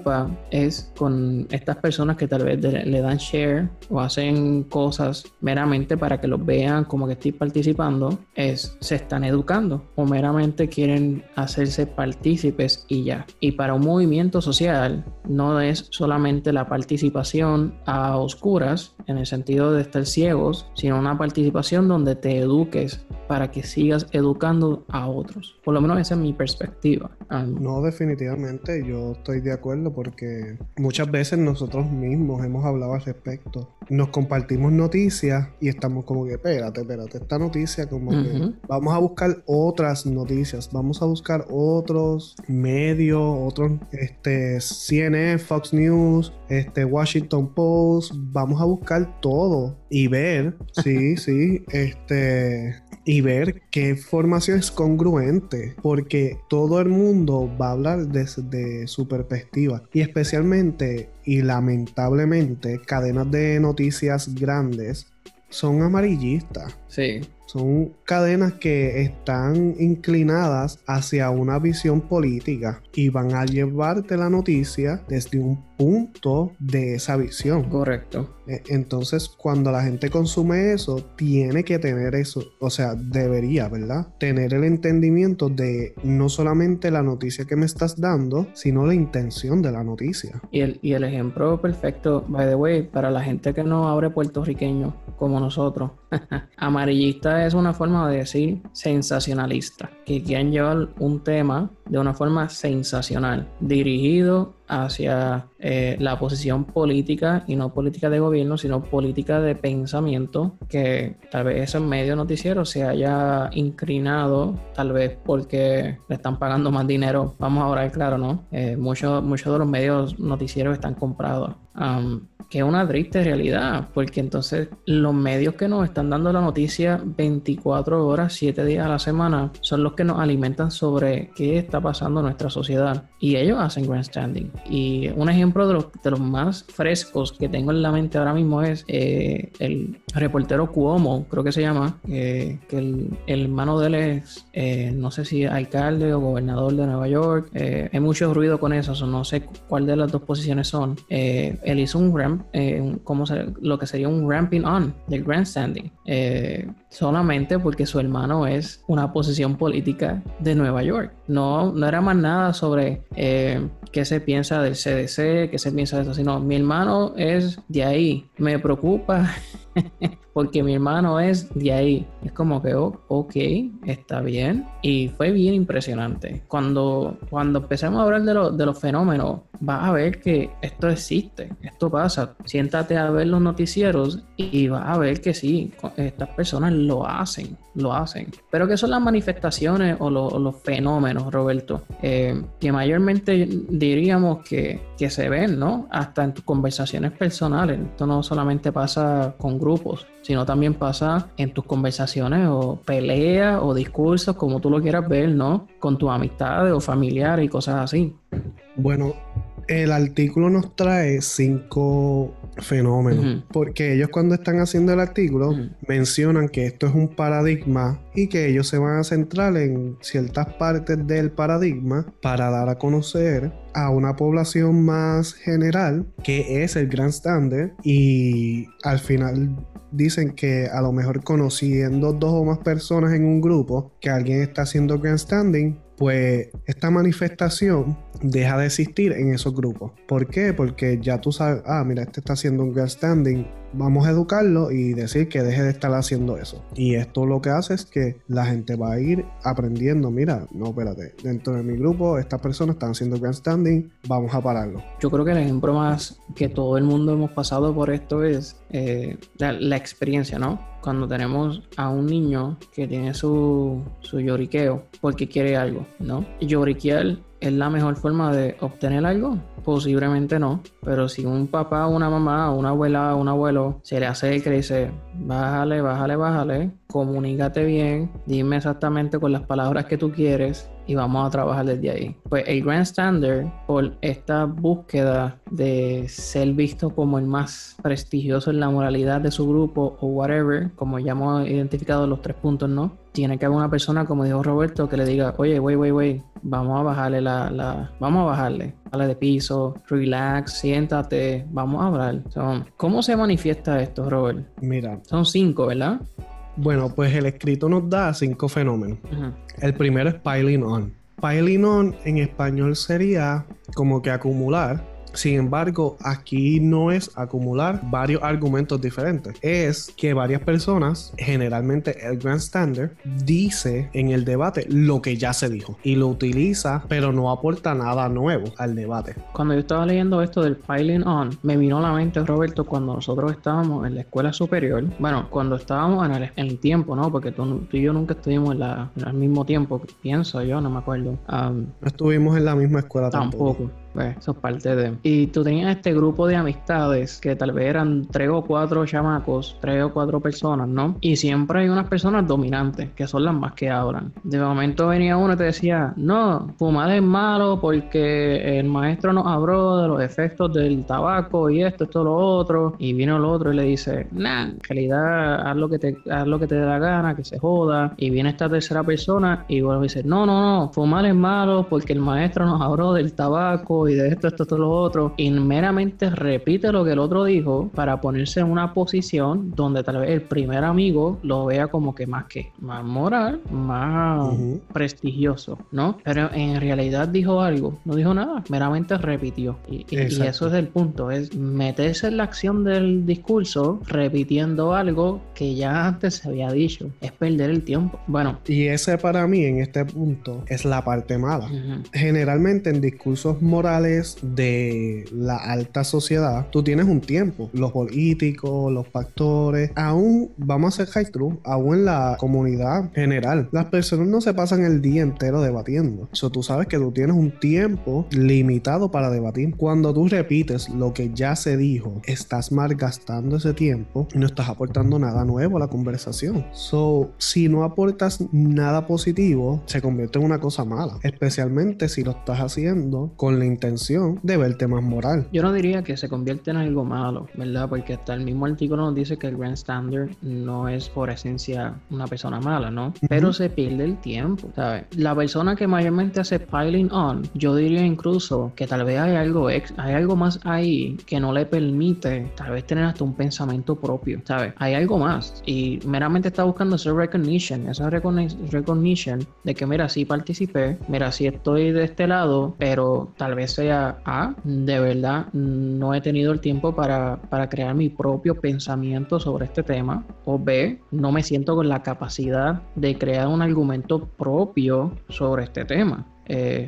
es con estas personas que tal vez le, dan share o hacen cosas meramente para que los vean como que estoy participando, es se están educando o meramente quieren hacerse partícipes y ya. Y para un movimiento social no es solamente la participación a oscuras, en el sentido de estar ciegos, sino una participación donde te eduques para que sigas educando a otros. Por lo menos esa es mi perspectiva. No, definitivamente yo estoy de acuerdo porque muchas veces nosotros mismos hemos hablado al respecto. Nos compartimos noticias y estamos como que, espérate, espérate, esta noticia como que vamos a buscar otras noticias, vamos a buscar otros medios, otros, este, CNN, Fox News, este, Washington Post, vamos a buscar todo y ver, sí, sí, este, y ver qué formación es congruente, porque todo el mundo va a hablar desde su perspectiva y especialmente y lamentablemente cadenas de noticias grandes son amarillistas. Sí. Son cadenas que están inclinadas hacia una visión política y van a llevarte la noticia desde un punto de esa visión. Correcto. E, entonces, cuando la gente consume eso, tiene que tener eso, o sea, debería, ¿verdad? Tener el entendimiento de no solamente la noticia que me estás dando, sino la intención de la noticia. Y el, y el ejemplo perfecto, by the way, para la gente que no abre puertorriqueño como nosotros, amarillista es una forma de decir sensacionalista, que quieren llevar un tema de una forma sensacional, dirigido hacia eh, la posición política y no política de gobierno, sino política de pensamiento, que tal vez ese medio noticiero se haya inclinado, tal vez porque le están pagando más dinero, vamos a hablar claro, ¿no? Eh, muchos, muchos de los medios noticieros están comprados. Que es una triste realidad, porque entonces los medios que nos están dando la noticia 24 horas, 7 días a la semana, son los que nos alimentan sobre qué está pasando en nuestra sociedad. Y ellos hacen grandstanding. Y un ejemplo de los, de los más frescos que tengo en la mente ahora mismo es eh, el reportero Cuomo, creo que se llama, eh, que el, hermano de él es, eh, no sé si alcalde o gobernador de Nueva York. hay mucho ruido con eso, no sé cuál de las dos posiciones son. Él hizo un ramp, como lo que sería un ramping on del grandstanding, solamente porque su hermano es una posición política de Nueva York. No, no era más nada sobre qué se piensa del CDC, qué se piensa de eso, sino mi hermano es de ahí, me preocupa porque mi hermano es de ahí. Es como que, oh, ok, está bien. Y fue bien impresionante. Cuando, cuando empecemos a hablar de, de los fenómenos, vas a ver que esto existe, esto pasa. Siéntate a ver los noticieros y vas a ver que sí, estas personas lo hacen, lo hacen. Pero ¿qué son las manifestaciones o, los fenómenos, Roberto? Eh, que mayormente diríamos que, que se ven, ¿no? Hasta en tus conversaciones personales. Esto no solamente pasa con grupos, sino también pasa en tus conversaciones o peleas o discursos, como tú lo quieras ver, ¿no? Con tus amistades o familiares y cosas así. Bueno, el artículo nos trae cinco fenómenos, porque ellos cuando están haciendo el artículo mencionan que esto es un paradigma y que ellos se van a centrar en ciertas partes del paradigma para dar a conocer a una población más general que es el Grand Standard y al final dicen que a lo mejor conociendo dos o más personas en un grupo que alguien está haciendo grandstanding, pues esta manifestación deja de existir en esos grupos. ¿Por qué? Porque ya tú sabes, ah, mira, este está haciendo un grandstanding, vamos a educarlo y decir que deje de estar haciendo eso. Y esto lo que hace es que la gente va a ir aprendiendo, mira, no, espérate, dentro de mi grupo estas personas están haciendo grandstanding, vamos a pararlo. Yo creo que el ejemplo más que todo el mundo hemos pasado por esto es eh, la, experiencia, ¿no? Cuando tenemos a un niño que tiene su, su lloriqueo porque quiere algo, ¿no? Lloriquear es la mejor forma de obtener algo posiblemente no, pero si un papá, una mamá, una abuela, un abuelo se le acerca y dice, bájale, bájale, bájale, comunícate bien, dime exactamente con las palabras que tú quieres y vamos a trabajar desde ahí. Pues el Grand Standard, por esta búsqueda de ser visto como el más prestigioso en la moralidad de su grupo o whatever, como ya hemos identificado los tres puntos, ¿no? Tiene que haber una persona, como dijo Roberto, que le diga, oye, wait, wait, wait, vamos a bajarle la, la vamos a bajarle, dale de piso, relax, siéntate, vamos a hablar. ¿Cómo se manifiesta esto, Robert? Mira. Son cinco, ¿verdad? Bueno, pues el escrito nos da cinco fenómenos. El primero es piling on. Piling on en español sería como que acumular sin embargo, aquí no es acumular varios argumentos diferentes. Es que varias personas, generalmente el Grand Standard, dice en el debate lo que ya se dijo y lo utiliza, pero no aporta nada nuevo al debate. Cuando yo estaba leyendo esto del piling on, me vino a la mente, Roberto, cuando nosotros estábamos en la escuela superior. Bueno, cuando estábamos en el, tiempo, ¿no? Porque tú, y yo nunca estuvimos en, la, el mismo tiempo, pienso yo, no me acuerdo. no estuvimos en la misma escuela tampoco. tampoco. Pues eso es parte de. Y tú tenías este grupo de amistades que tal vez eran tres o cuatro chamacos, tres o cuatro personas, ¿no? Y siempre hay unas personas dominantes, que son las más que hablan. De momento venía uno y te decía, no, fumar es malo porque el maestro nos habló de los efectos del tabaco y esto, esto, lo otro. Y vino el otro y le dice, nah, en realidad haz lo que te, haz lo que te dé la gana, que se joda. Y viene esta tercera persona y y dice, no, no, no, fumar es malo porque el maestro nos habló del tabaco y de esto, esto, esto, lo otro, y meramente repite lo que el otro dijo para ponerse en una posición donde tal vez el primer amigo lo vea como que más que más moral, más prestigioso, ¿no? Pero en realidad dijo algo, no dijo nada, meramente repitió. Y, eso es el punto, es meterse en la acción del discurso repitiendo algo que ya antes se había dicho, es perder el tiempo. Bueno. Y ese para mí en este punto es la parte mala. Generalmente en discursos morales de la alta sociedad, tú tienes un tiempo. Los políticos, los pastores, aún, vamos a ser high true, aún en la comunidad general, las personas no se pasan el día entero debatiendo. Eso tú sabes que tú tienes un tiempo limitado para debatir. Cuando tú repites lo que ya se dijo, estás malgastando ese tiempo y no estás aportando nada nuevo a la conversación. So, si no aportas nada positivo, se convierte en una cosa mala, especialmente si lo estás haciendo con la intención de verte más moral. Yo no diría que se convierte en algo malo, ¿verdad? Porque hasta el mismo artículo nos dice que el Grand Standard no es por esencia una persona mala, ¿no? Pero se pierde el tiempo, ¿sabes? La persona que mayormente hace piling on, yo diría incluso que tal vez hay algo, ex, hay algo más ahí que no le permite tal vez tener hasta un pensamiento propio, ¿sabes? Hay algo más y meramente está buscando ese recognition, esa recognition de que mira, sí participé, mira, sí estoy de este lado, pero tal vez sea A, de verdad no he tenido el tiempo para, para crear mi propio pensamiento sobre este tema, o B, no me siento con la capacidad de crear un argumento propio sobre este tema. Eh,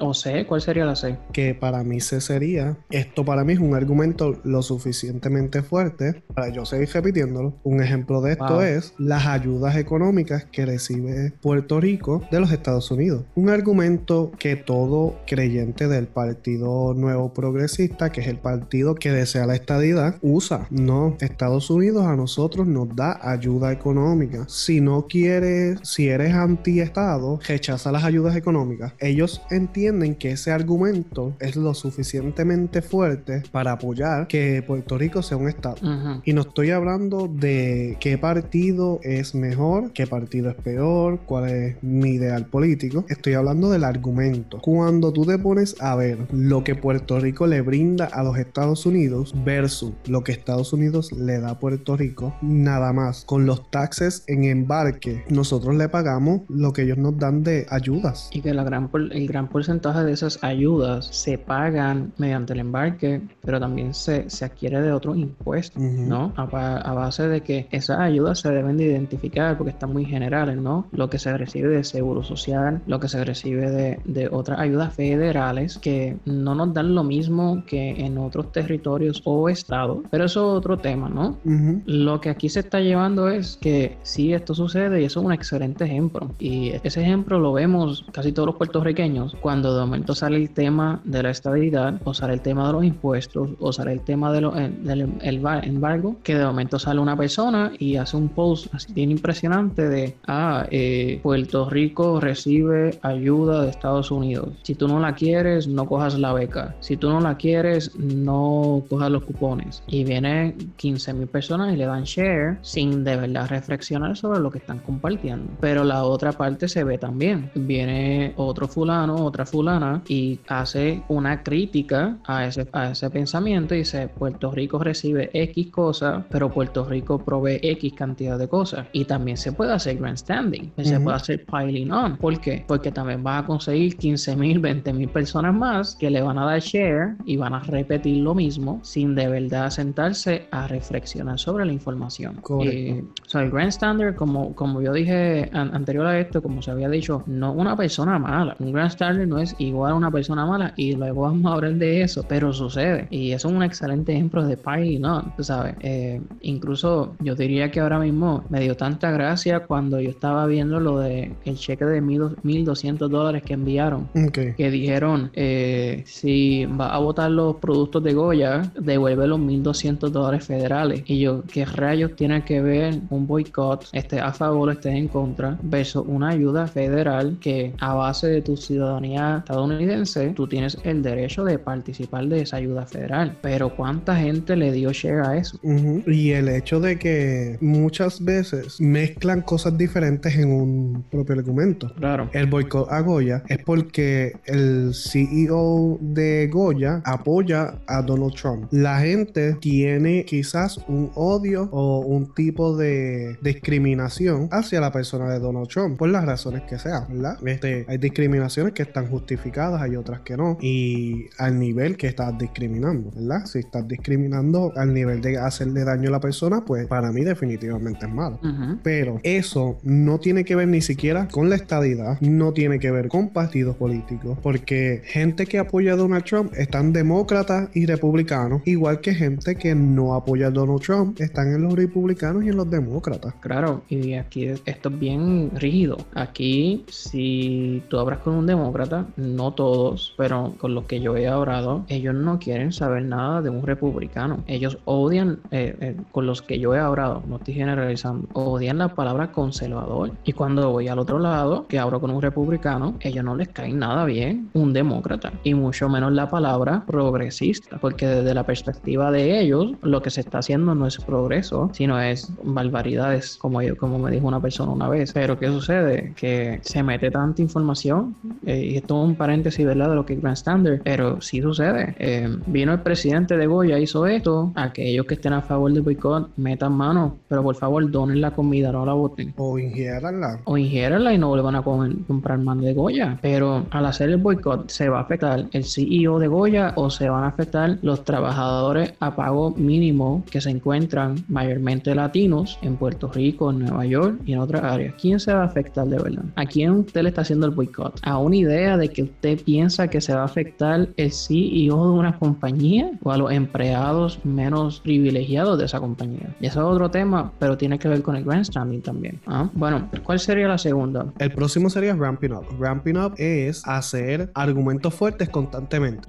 ¿O C? ¿Cuál sería la C? Que para mí C sería, esto para mí es un argumento lo suficientemente fuerte para yo seguir repitiéndolo. Un ejemplo de esto es las ayudas económicas que recibe Puerto Rico de los Estados Unidos. Un argumento que todo creyente del Partido Nuevo Progresista, que es el partido que desea la estadidad, usa. No, Estados Unidos a nosotros nos da ayuda económica. Si no quieres, si eres anti-estado, rechaza las ayudas económicas. Ellos entienden que ese argumento es lo suficientemente fuerte para apoyar que Puerto Rico sea un estado. Y no estoy hablando de qué partido es mejor, qué partido es peor, cuál es mi ideal político. Estoy hablando del argumento. Cuando tú te pones a ver lo que Puerto Rico le brinda a los Estados Unidos versus lo que Estados Unidos le da a Puerto Rico, nada más. Con los taxes en embarque, nosotros le pagamos lo que ellos nos dan de ayudas. Y que la gran, el gran porcentaje de esas ayudas se pagan mediante el embarque, pero también se, se adquiere de otros impuestos, ¿no? A, base de que esas ayudas se deben de identificar porque están muy generales, ¿no? Lo que se recibe de seguro social, lo que se recibe de, de otras ayudas federales que no nos dan lo mismo que en otros territorios o estados, pero eso es otro tema, ¿no? Lo que aquí se está llevando es que sí, esto sucede y eso es un excelente ejemplo. Y ese ejemplo lo vemos casi todos los puertorriqueños cuando cuando de momento sale el tema de la estabilidad, o sale el tema de los impuestos, o sale el tema de eh, del embargo, que de momento sale una persona y hace un post así bien impresionante de, ah, eh, Puerto Rico recibe ayuda de Estados Unidos. Si tú no la quieres, no cojas la beca. Si tú no la quieres, no cojas los cupones. Y vienen 15 mil personas y le dan share sin de verdad reflexionar sobre lo que están compartiendo. Pero la otra parte se ve también. Viene otro fulano, otra fulana y hace una crítica a ese, a ese pensamiento y dice, Puerto Rico recibe X cosas, pero Puerto Rico provee X cantidad de cosas. Y también se puede hacer grandstanding, se puede hacer piling on. ¿Por qué? Porque también vas a conseguir 15 mil, 20 mil personas más que le van a dar share y van a repetir lo mismo sin de verdad sentarse a reflexionar sobre la información. Eh, o sea, el grandstander, como, como yo dije anterior a esto, como se había dicho, no una persona mala. Un grandstander no es igual a una persona mala y luego vamos a hablar de eso, pero sucede. Y eso es un excelente ejemplo de piling on, tú sabes. Eh, incluso yo diría que ahora mismo me dio tanta gracia cuando yo estaba viendo lo de el cheque de 1200 dólares que enviaron. Que dijeron, eh, si va a votar los productos de Goya, devuelve los 1200 dólares federales. Y yo, ¿qué rayos tiene que ver un boicot, esté a favor, esté en contra, versus una ayuda federal que a base de tu ciudadanía estadounidense, tú tienes el derecho de participar de esa ayuda federal? Pero ¿cuánta gente le dio share a eso? Y el hecho de que muchas veces mezclan cosas diferentes en un propio argumento. Claro. El boicot a Goya es porque el CEO de Goya apoya a Donald Trump. La gente tiene quizás un odio o un tipo de discriminación hacia la persona de Donald Trump por las razones que sean, ¿verdad? Este, hay discriminaciones que están justificadas, hay otras que no. Y al nivel que estás discriminando, ¿verdad? Si estás discriminando al nivel de hacerle daño a la persona, pues para mí definitivamente es malo. Pero eso no tiene que ver ni siquiera con la estadidad, no tiene que ver con partidos políticos, porque gente que apoya a Donald Trump están demócratas y republicanos, igual que gente que no apoya a Donald Trump están en los republicanos y en los demócratas. Claro, y aquí esto es bien rígido. Aquí, si tú hablas con un demócrata, no todos, pero con los que yo he hablado, ellos no quieren saber nada de un republicano. Ellos odian, eh, eh, con los que yo he hablado, no estoy generalizando, odian la palabra conservador. Y cuando voy al otro lado, que hablo con un republicano, ellos no les cae nada bien un demócrata. Y mucho menos la palabra progresista, porque desde la perspectiva de ellos, lo que se está haciendo no es progreso, sino es barbaridades, como, yo, como me dijo una persona una vez. Pero ¿qué sucede? Que se mete tanta información, eh, y esto un paréntesis, ¿verdad? De lo que es Grand Standard, pero sí sucede. Eh, vino el presidente de Goya, hizo esto, aquellos que estén a favor del boicot, metan mano, pero por favor donen la comida, no la boten. O ingiéranla. O ingiéranla y no vuelvan a comprar más de Goya. Pero al hacer el boicot, ¿se va a afectar el CEO de Goya o se van a afectar los trabajadores a pago mínimo que se encuentran mayormente latinos en Puerto Rico, en Nueva York y en otras áreas? ¿Quién se va a afectar de verdad? ¿A quién usted le está haciendo el boicot? ¿A una idea de que usted piensa que se va a afectar el CEO de una compañía o a los empleados menos privilegiados de esa compañía? Y eso es otro tema, pero tiene que ver con el grandstanding también. ¿ah? Bueno, ¿cuál sería la segunda? El próximo sería ramping up. Ramping up es hacer argumentos fuertes constantemente.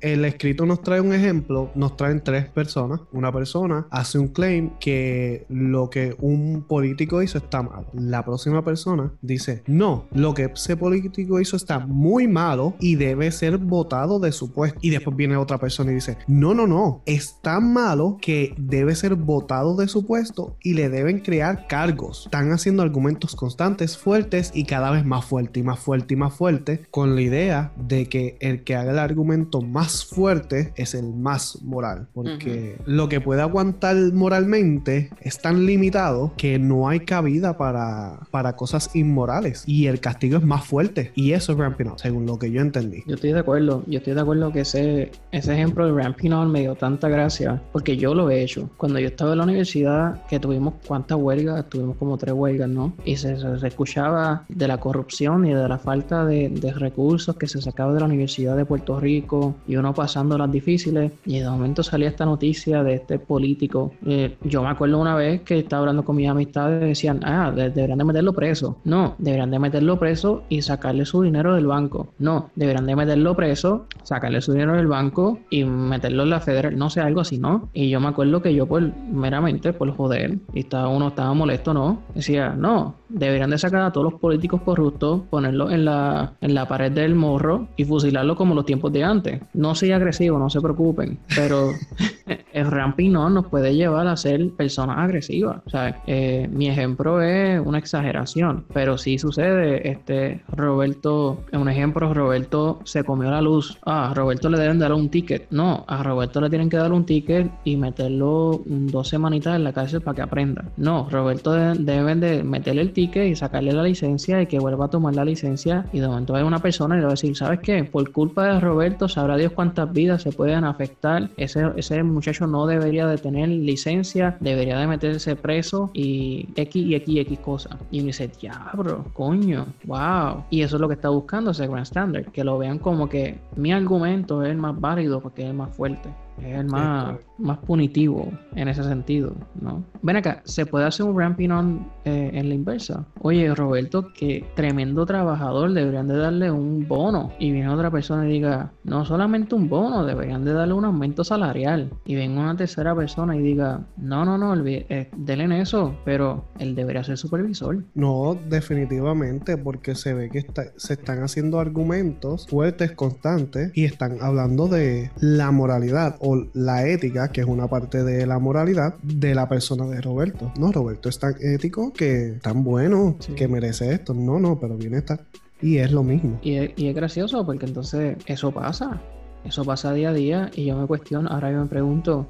El escrito nos trae un ejemplo, nos traen tres personas. Una persona hace un claim que lo que un político hizo está mal. La próxima persona dice, no, lo que ese político hizo está muy malo y debe ser votado de su puesto. Y después viene otra persona y dice, no, no, no, es tan malo que debe ser votado de su puesto y le deben crear cargos. Están haciendo argumentos constantes, fuertes y cada vez más fuerte y más fuerte y más fuerte con la idea de que el que haga el argumento más fuerte es el más moral. Porque lo que puede aguantar moralmente es tan limitado que no hay cabida para, para cosas inmorales. Y el castigo es más fuerte. Y eso es ramping up, según lo que yo entendí. Yo estoy de acuerdo. Yo estoy de acuerdo que ese, ese ejemplo de ramping up me dio tanta gracia. Porque yo lo he hecho. Cuando yo estaba en la universidad, que tuvimos cuántas huelgas, tuvimos como tres huelgas, ¿no? Y se, escuchaba de la corrupción y de la falta de, de recursos que se sacaba de la Universidad de Puerto Rico y uno pasando las difíciles. Y de momento salía esta noticia de este político. Eh, yo me acuerdo una vez que estaba hablando con mis amistades y decían, ah, deberían de meterlo preso. No, deberían de meterlo preso y sacarle su dinero del banco. No, deberán de meterlo preso, sacarle su dinero del banco y meterlo en la federal, no sé, algo así, ¿no? Y yo me acuerdo que yo, pues, meramente, por joder, y estaba, uno estaba molesto, ¿no? Decía, no, deberían de sacar a todos los políticos corruptos, ponerlos en la, en la pared del morro y fusilarlo como los tiempos de antes. No soy agresivo, no se preocupen, pero el ramping no nos puede llevar a ser personas agresivas. O sea, eh, mi ejemplo es una exageración, pero sí sucede. Este Roberto, un ejemplo, Roberto se comió la luz. Ah, a Roberto le deben dar un ticket. No, a Roberto le tienen que dar un ticket y meterlo dos semanitas en la cárcel para que aprenda. No, Roberto deben de meterle el ticket y sacarle la licencia y que vuelva a tomar la licencia. Y de momento hay una persona y le va a decir, ¿sabes qué? Por culpa de Roberto, sabrá Dios cuántas vidas se pueden afectar. Ese, ese muchacho no debería de tener licencia, debería de meterse preso y X y X y X cosas. Y me dice, diablo, coño, wow. Y eso es lo que está buscando ese Grand Standard, que lo vean como que mi argumento es el más válido porque es más fuerte es el más, más punitivo en ese sentido, ¿no? Ven acá, ¿se puede hacer un ramping on eh, en la inversa? Oye, Roberto, que tremendo trabajador, deberían de darle un bono. Y viene otra persona y diga, no solamente un bono, deberían de darle un aumento salarial. Y venga una tercera persona y diga, no, no, no, eh, denle en eso, pero él debería ser supervisor. No, definitivamente, porque se ve que se están haciendo argumentos fuertes, constantes, y están hablando de la moralidad la ética, que es una parte de la moralidad de la persona de Roberto. No, Roberto es tan ético que tan bueno que merece esto. No, no, pero viene esta. Y es lo mismo. Y es, y es gracioso porque entonces eso pasa. Eso pasa día a día y yo me cuestiono, ahora yo me pregunto,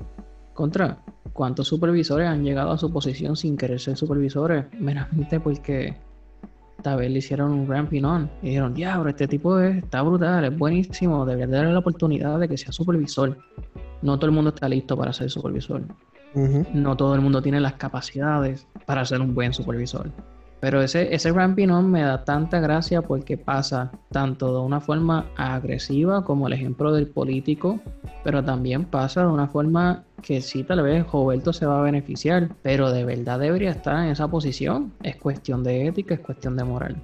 contra, ¿cuántos supervisores han llegado a su posición sin querer ser supervisores? Meramente porque tal vez le hicieron un ramping on y dijeron, diablo, este tipo está brutal, es buenísimo, debería darle la oportunidad de que sea supervisor no todo el mundo está listo para ser supervisor. No todo el mundo tiene las capacidades para ser un buen supervisor. Pero ese, ese ramping on me da tanta gracia porque pasa tanto de una forma agresiva como el ejemplo del político, pero también pasa de una forma que sí, tal vez Roberto se va a beneficiar, pero de verdad debería estar en esa posición. Es cuestión de ética, es cuestión de moral.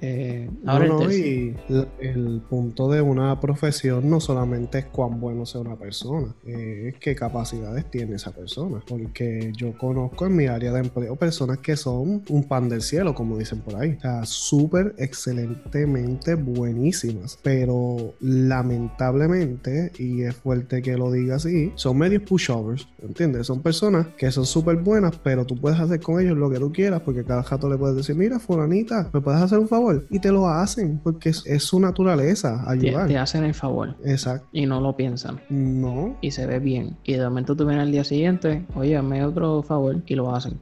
Eh, ahora y el punto de una profesión no solamente es cuán bueno sea una persona, es qué capacidades tiene esa persona. Porque yo conozco en mi área de empleo personas que son un pan del cielo, como dicen por ahí. O sea, súper excelentemente buenísimas. Pero lamentablemente, y es fuerte que lo diga así, son medio pushovers, ¿entiendes? Son personas que son súper buenas, pero tú puedes hacer con ellos lo que tú quieras, porque cada jato le puedes decir, mira, fulanita, ¿me puedes hacer un favor? Y te lo hacen, porque es, su naturaleza ayudar. Te, te, hacen el favor. Exacto. Y no lo piensan. No. Y se ve bien. Y de momento tú vienes al día siguiente, oye, hazme otro favor, y lo hacen.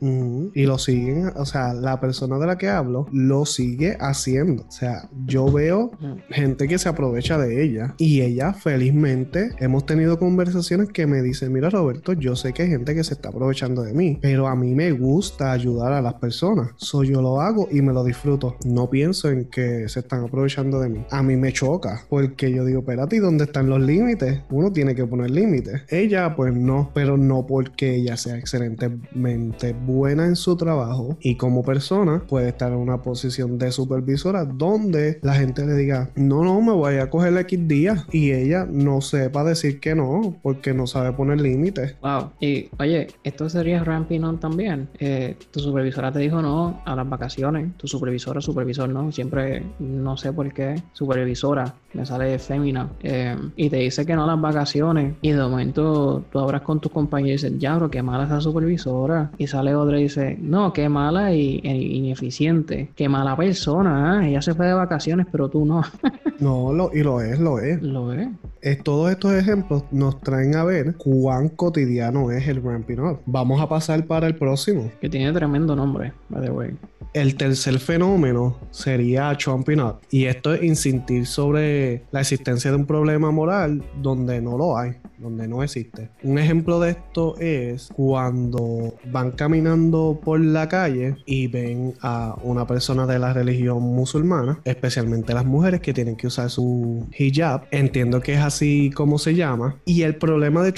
Y lo siguen, o sea, la persona de la que hablo lo sigue haciendo. O sea, yo veo gente que se aprovecha de ella y ella felizmente hemos tenido conversaciones que me dicen, mira Roberto, yo sé que hay gente que se está aprovechando de mí, pero a mí me gusta ayudar a las personas. soy yo lo hago y me lo disfruto. No pienso en que se están aprovechando de mí. A mí me choca porque yo digo, espérate, ¿y dónde están los límites? Uno tiene que poner límites. Ella, pues no, pero no porque ella sea excelentemente buena en su trabajo y como persona puede estar en una posición de supervisora donde la gente le diga, no, no, me voy a coger X días y ella no sepa decir que no porque no sabe poner límites. Wow. Y oye, esto sería ramping on también. Eh, tu supervisora te dijo no a las vacaciones. Tu supervisora, supervisor, no. Siempre, no sé por qué, supervisora, me sale fémina. Eh, y te dice que no a las vacaciones. Y de momento tú hablas con tus compañeros y dices, ya, bro, qué mala esa supervisora. Y sale otra y dice, no, qué mala y, ineficiente. Qué mala persona. ¿eh? Ella se fue de vacaciones, pero tú no. no, lo, y lo es, lo es. Lo es. es. Todos estos ejemplos nos traen a ver cuán cotidiano es el ramping up. Vamos a pasar para el próximo. Que tiene tremendo nombre, by the way. El tercer fenómeno sería chomping up. Y esto es insistir sobre la existencia de un problema moral donde no lo hay. donde no existe. Un ejemplo de esto es cuando van caminando por la calle y ven a una persona de la religión musulmana, especialmente las mujeres que tienen que usar su hijab. Entiendo que es así como se llama. Y el problema de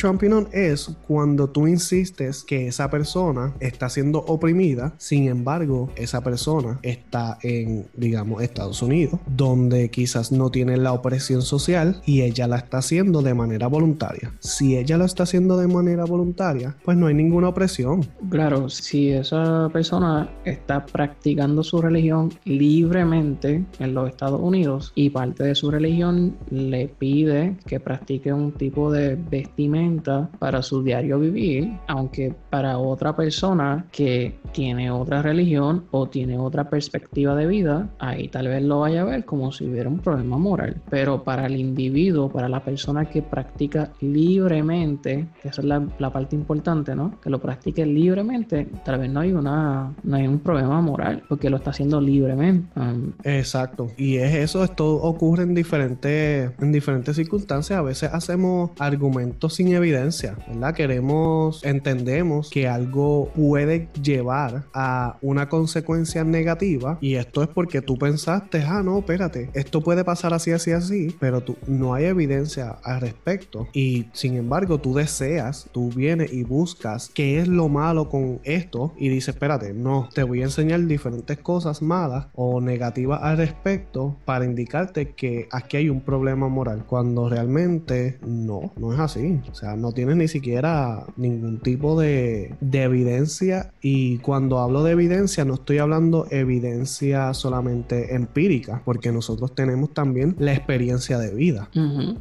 Es cuando tú insistes que esa persona está siendo oprimida, sin embargo, esa persona está en, digamos, Estados Unidos, donde quizás no tiene la opresión social y ella la está haciendo de manera voluntaria. Si ella lo está haciendo de manera voluntaria, pues no hay ninguna opresión. Claro, si esa persona está practicando su religión libremente en los Estados Unidos y parte de su religión le pide que practique un tipo de vestimenta para su diario vivir, aunque para otra persona que tiene otra religión o tiene otra perspectiva de vida, ahí tal vez lo vaya a ver como si hubiera un problema moral. Pero para el individuo, para la persona que practica libremente, que esa es la, parte importante, ¿no? Que lo practique libremente, tal vez no hay una no hay un problema moral porque lo está haciendo libremente. Um, Exacto. Y es eso, esto ocurre en diferentes en diferentes circunstancias. A veces hacemos argumentos sin evidencia, ¿verdad? Queremos entendemos que algo puede llevar a una consecuencia negativa y esto es porque tú pensaste, ah, no, espérate, esto puede pasar así, así, así, pero tú, no hay evidencia al respecto y sin embargo tú deseas, tú vienes y buscas qué es lo malo con esto y dices, espérate, no, te voy a enseñar diferentes cosas malas o negativas al respecto para indicarte que aquí hay un problema moral, cuando realmente no, no es así, o sea, no tienes ni siquiera ningún tipo de, de evidencia y cuando hablo de evidencia no estoy hablando evidencia solamente empírica, porque nosotros tenemos también la experiencia de vida.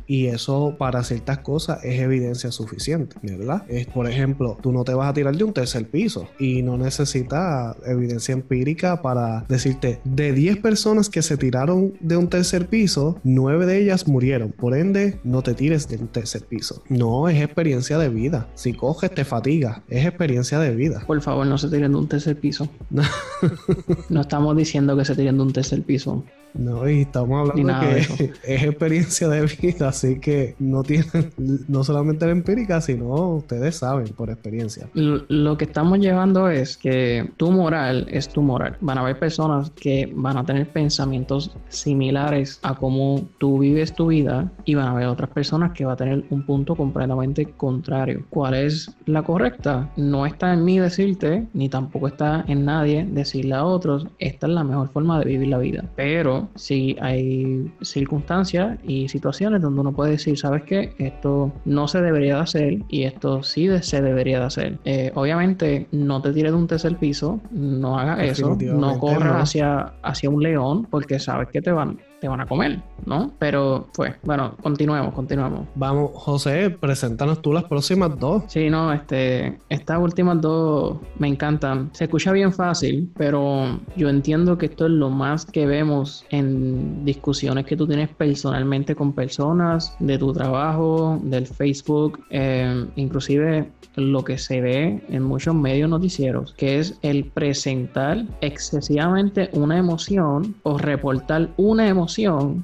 Y eso para ciertas cosas es evidencia suficiente, ¿verdad? Es, por ejemplo, tú no te vas a tirar de un tercer piso y no necesitas evidencia empírica para decirte, de 10 personas que se tiraron de un tercer piso, 9 de ellas murieron. Por ende, no te tires de un tercer piso. No, es experiencia de vida. Si coges, te fatiga. Es experiencia de vida. Por favor, no se tiren de un tercer piso. no estamos diciendo que se tiren de un tercer piso. No, y estamos hablando de que es experiencia de vida, así que no tienen, no solamente la empírica, sino ustedes saben por experiencia. Lo que estamos llevando es que tu moral es tu moral. Van a haber personas que van a tener pensamientos similares a cómo tú vives tu vida y van a haber otras personas que van a tener un punto completamente contrario. ¿Cuál es la correcta? No está en mí decirte, ni tampoco está en nadie decirle a otros, esta es la mejor forma de vivir la vida. Pero si hay circunstancias y situaciones donde uno puede decir, ¿sabes qué? Esto no se debería de hacer y esto sí se debería de hacer. Eh, obviamente, no te tires de un tercer piso, no hagas eso, no corras hacia, hacia un león porque sabes que te van, te van a comer, ¿no? Pero pues, bueno, continuemos, continuemos. Vamos, José, preséntanos tú las próximas dos. Sí, no, este, estas últimas dos me encantan. Se escucha bien fácil, pero yo entiendo que esto es lo más que vemos en discusiones que tú tienes personalmente con personas de tu trabajo, del Facebook, eh, inclusive lo que se ve en muchos medios noticieros, que es el presentar excesivamente una emoción o reportar una emoción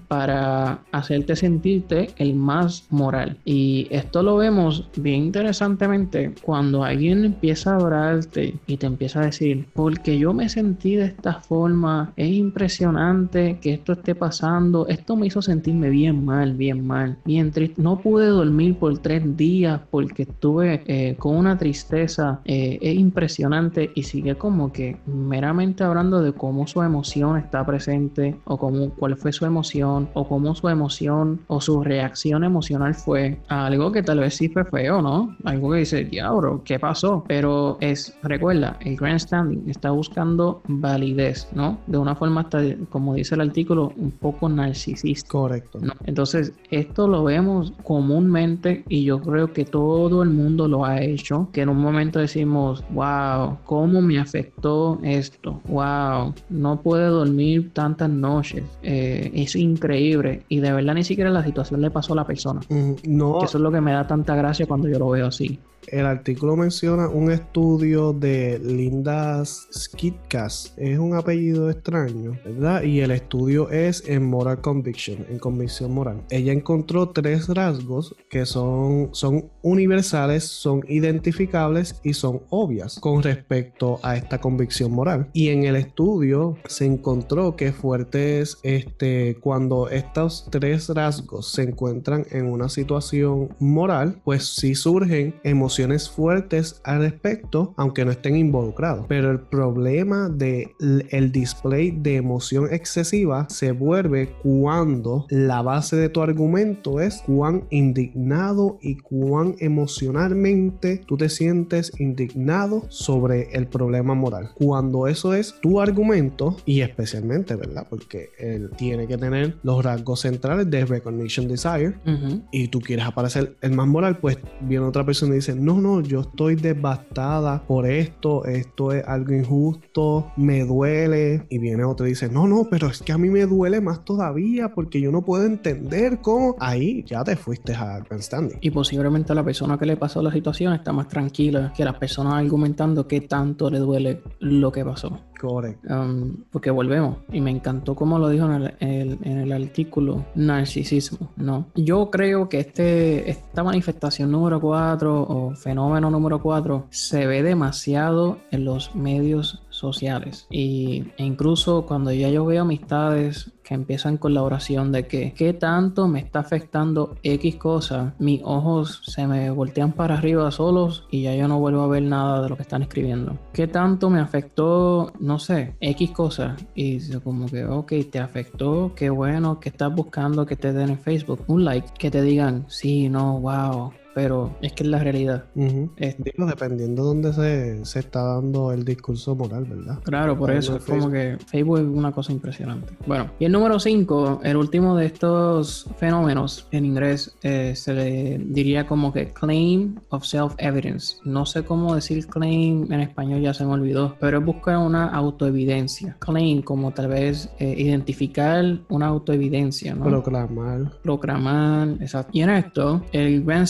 para hacerte sentirte el más moral. Y esto lo vemos bien interesantemente cuando alguien empieza a adorarte y te empieza a decir, porque yo me sentí de esta forma, es impresionante que esto esté pasando, esto me hizo sentirme bien mal, bien mal, bien triste. No pude dormir por tres días porque estuve eh, con una tristeza, eh, es impresionante y sigue como que meramente hablando de cómo su emoción está presente o cómo, cuál fue su emoción o cómo su emoción o su reacción emocional fue a algo que tal vez sí fue feo, ¿no? Algo que dice, diablo, ¿qué pasó? Pero es, recuerda, el grandstanding está buscando validez, ¿no? De una forma hasta, como dice el artículo, un poco narcisista. Correcto. ¿no? Entonces, esto lo vemos comúnmente y yo creo que todo el mundo lo ha hecho que en un momento decimos, wow, ¿cómo me afectó esto? Wow, no puede dormir tantas noches. Eh, es increíble. Y de verdad ni siquiera la situación le pasó a la persona. no. eso es lo que me da tanta gracia cuando yo lo veo así. El artículo menciona un estudio de Linda Skidcast. Es un apellido extraño, ¿verdad? Y el estudio es en Moral Conviction, en convicción moral. Ella encontró tres rasgos que son, son universales, son identificables y son obvias con respecto a esta convicción moral. Y en el estudio se encontró que fuertes, este, cuando estos tres rasgos se encuentran en una situación moral, pues sí surgen emociones fuertes al respecto, aunque no estén involucrados. Pero el problema de el display de emoción excesiva se vuelve cuando la base de tu argumento es cuán indignado y cuán emocionalmente tú te sientes indignado sobre el problema moral. Cuando eso es tu argumento y especialmente, ¿verdad? Porque él tiene que tener los rasgos centrales de recognition desire y tú quieres aparecer el más moral, pues viene otra persona y dice, no, no, yo estoy devastada por esto, esto es algo injusto, me duele. Y viene otro y dice, no, no, pero es que a mí me duele más todavía porque yo no puedo entender cómo. Ahí ya te fuiste a grandstanding. Y posiblemente la persona que le pasó la situación está más tranquila que las personas argumentando que tanto le duele lo que pasó. Um, porque volvemos, y me encantó como lo dijo en el, en el artículo, narcisismo, ¿no? Yo creo que este, esta manifestación número 4 o fenómeno número 4 se ve demasiado en los medios sociales. Y, e incluso cuando ya yo veo amistades que empiezan con la oración de que qué tanto me está afectando X cosa, mis ojos se me voltean para arriba solos y ya yo no vuelvo a ver nada de lo que están escribiendo. ¿Qué tanto me afectó, no sé, X cosa? Y como que, ok, te afectó, qué bueno, que estás buscando que te den en Facebook un like, que te digan, sí, no, wow, pero es que es la realidad. dependiendo de dónde se, se, está dando el discurso moral, ¿verdad? Claro, por eso es como que Facebook es una cosa impresionante. Bueno, y el número 5, el último de estos fenómenos en inglés eh, se le diría como que claim of self-evidence. No sé cómo decir claim en español, ya se me olvidó, pero es buscar una autoevidencia. Claim como tal vez eh, identificar una autoevidencia, ¿no? Proclamar. Proclamar, exacto. Y en esto, el Grand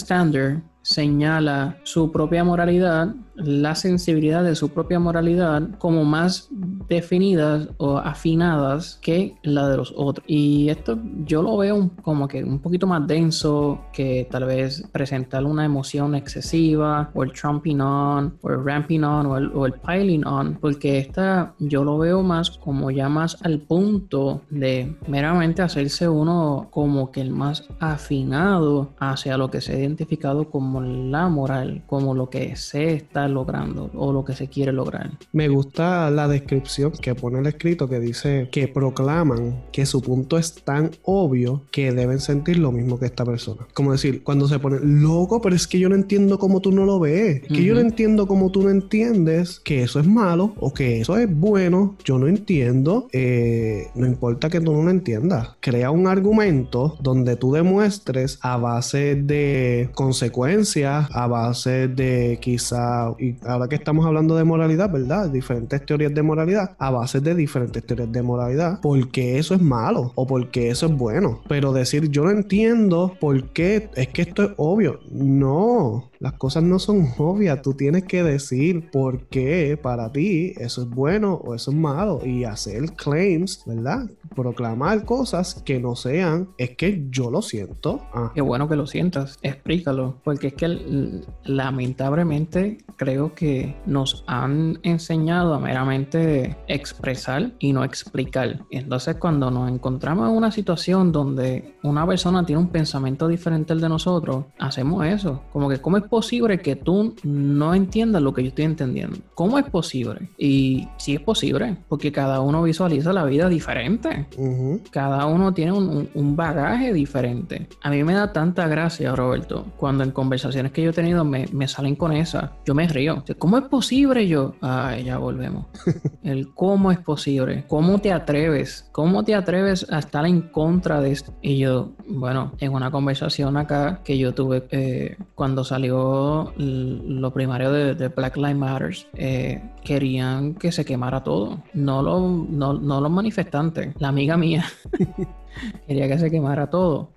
Señala su propia moralidad la sensibilidad de su propia moralidad como más definidas o afinadas que la de los otros. Y esto yo lo veo como que un poquito más denso que tal vez presentar una emoción excesiva o el trumping on o el ramping on o el, piling on, porque esta yo lo veo más como ya más al punto de meramente hacerse uno como que el más afinado hacia lo que se ha identificado como la moral, como lo que se está logrando o lo que se quiere lograr. Me gusta la descripción que pone el escrito que dice que proclaman que su punto es tan obvio que deben sentir lo mismo que esta persona. Como decir, cuando se pone loco, pero es que yo no entiendo cómo tú no lo ves, que yo no entiendo cómo tú no entiendes que eso es malo o que eso es bueno, yo no entiendo, eh, no importa que tú no lo entiendas, crea un argumento donde tú demuestres a base de consecuencias, a base de quizá y ahora que estamos hablando de moralidad, ¿verdad? Diferentes teorías de moralidad a base de diferentes teorías de moralidad, porque eso es malo o porque eso es bueno. Pero decir yo no entiendo por qué, es que esto es obvio. No, las cosas no son obvias. Tú tienes que decir por qué para ti eso es bueno o eso es malo y hacer claims, ¿verdad? Proclamar cosas que no sean, es que yo lo siento. Ah. Qué bueno que lo sientas, explícalo, porque es que lamentablemente creo que nos han enseñado a meramente expresar y no explicar. Entonces cuando nos encontramos en una situación donde una persona tiene un pensamiento diferente al de nosotros, hacemos eso. Como que, ¿cómo es posible que tú no entiendas lo que yo estoy entendiendo? ¿Cómo es posible? Y sí es posible, porque cada uno visualiza la vida diferente. Cada uno tiene un, un, bagaje diferente. A mí me da tanta gracia, Roberto, cuando en conversaciones que yo he tenido me, me salen con esa. Yo me río. ¿Cómo es posible yo? Ay, ya volvemos. El cómo es posible. ¿Cómo te atreves? ¿Cómo te atreves a estar en contra de esto? Y yo, bueno, en una conversación acá que yo tuve eh, cuando salió lo primario de, Black Lives Matter, eh, querían que se quemara todo. No, lo, no, no los manifestantes. La amiga mía quería que se quemara todo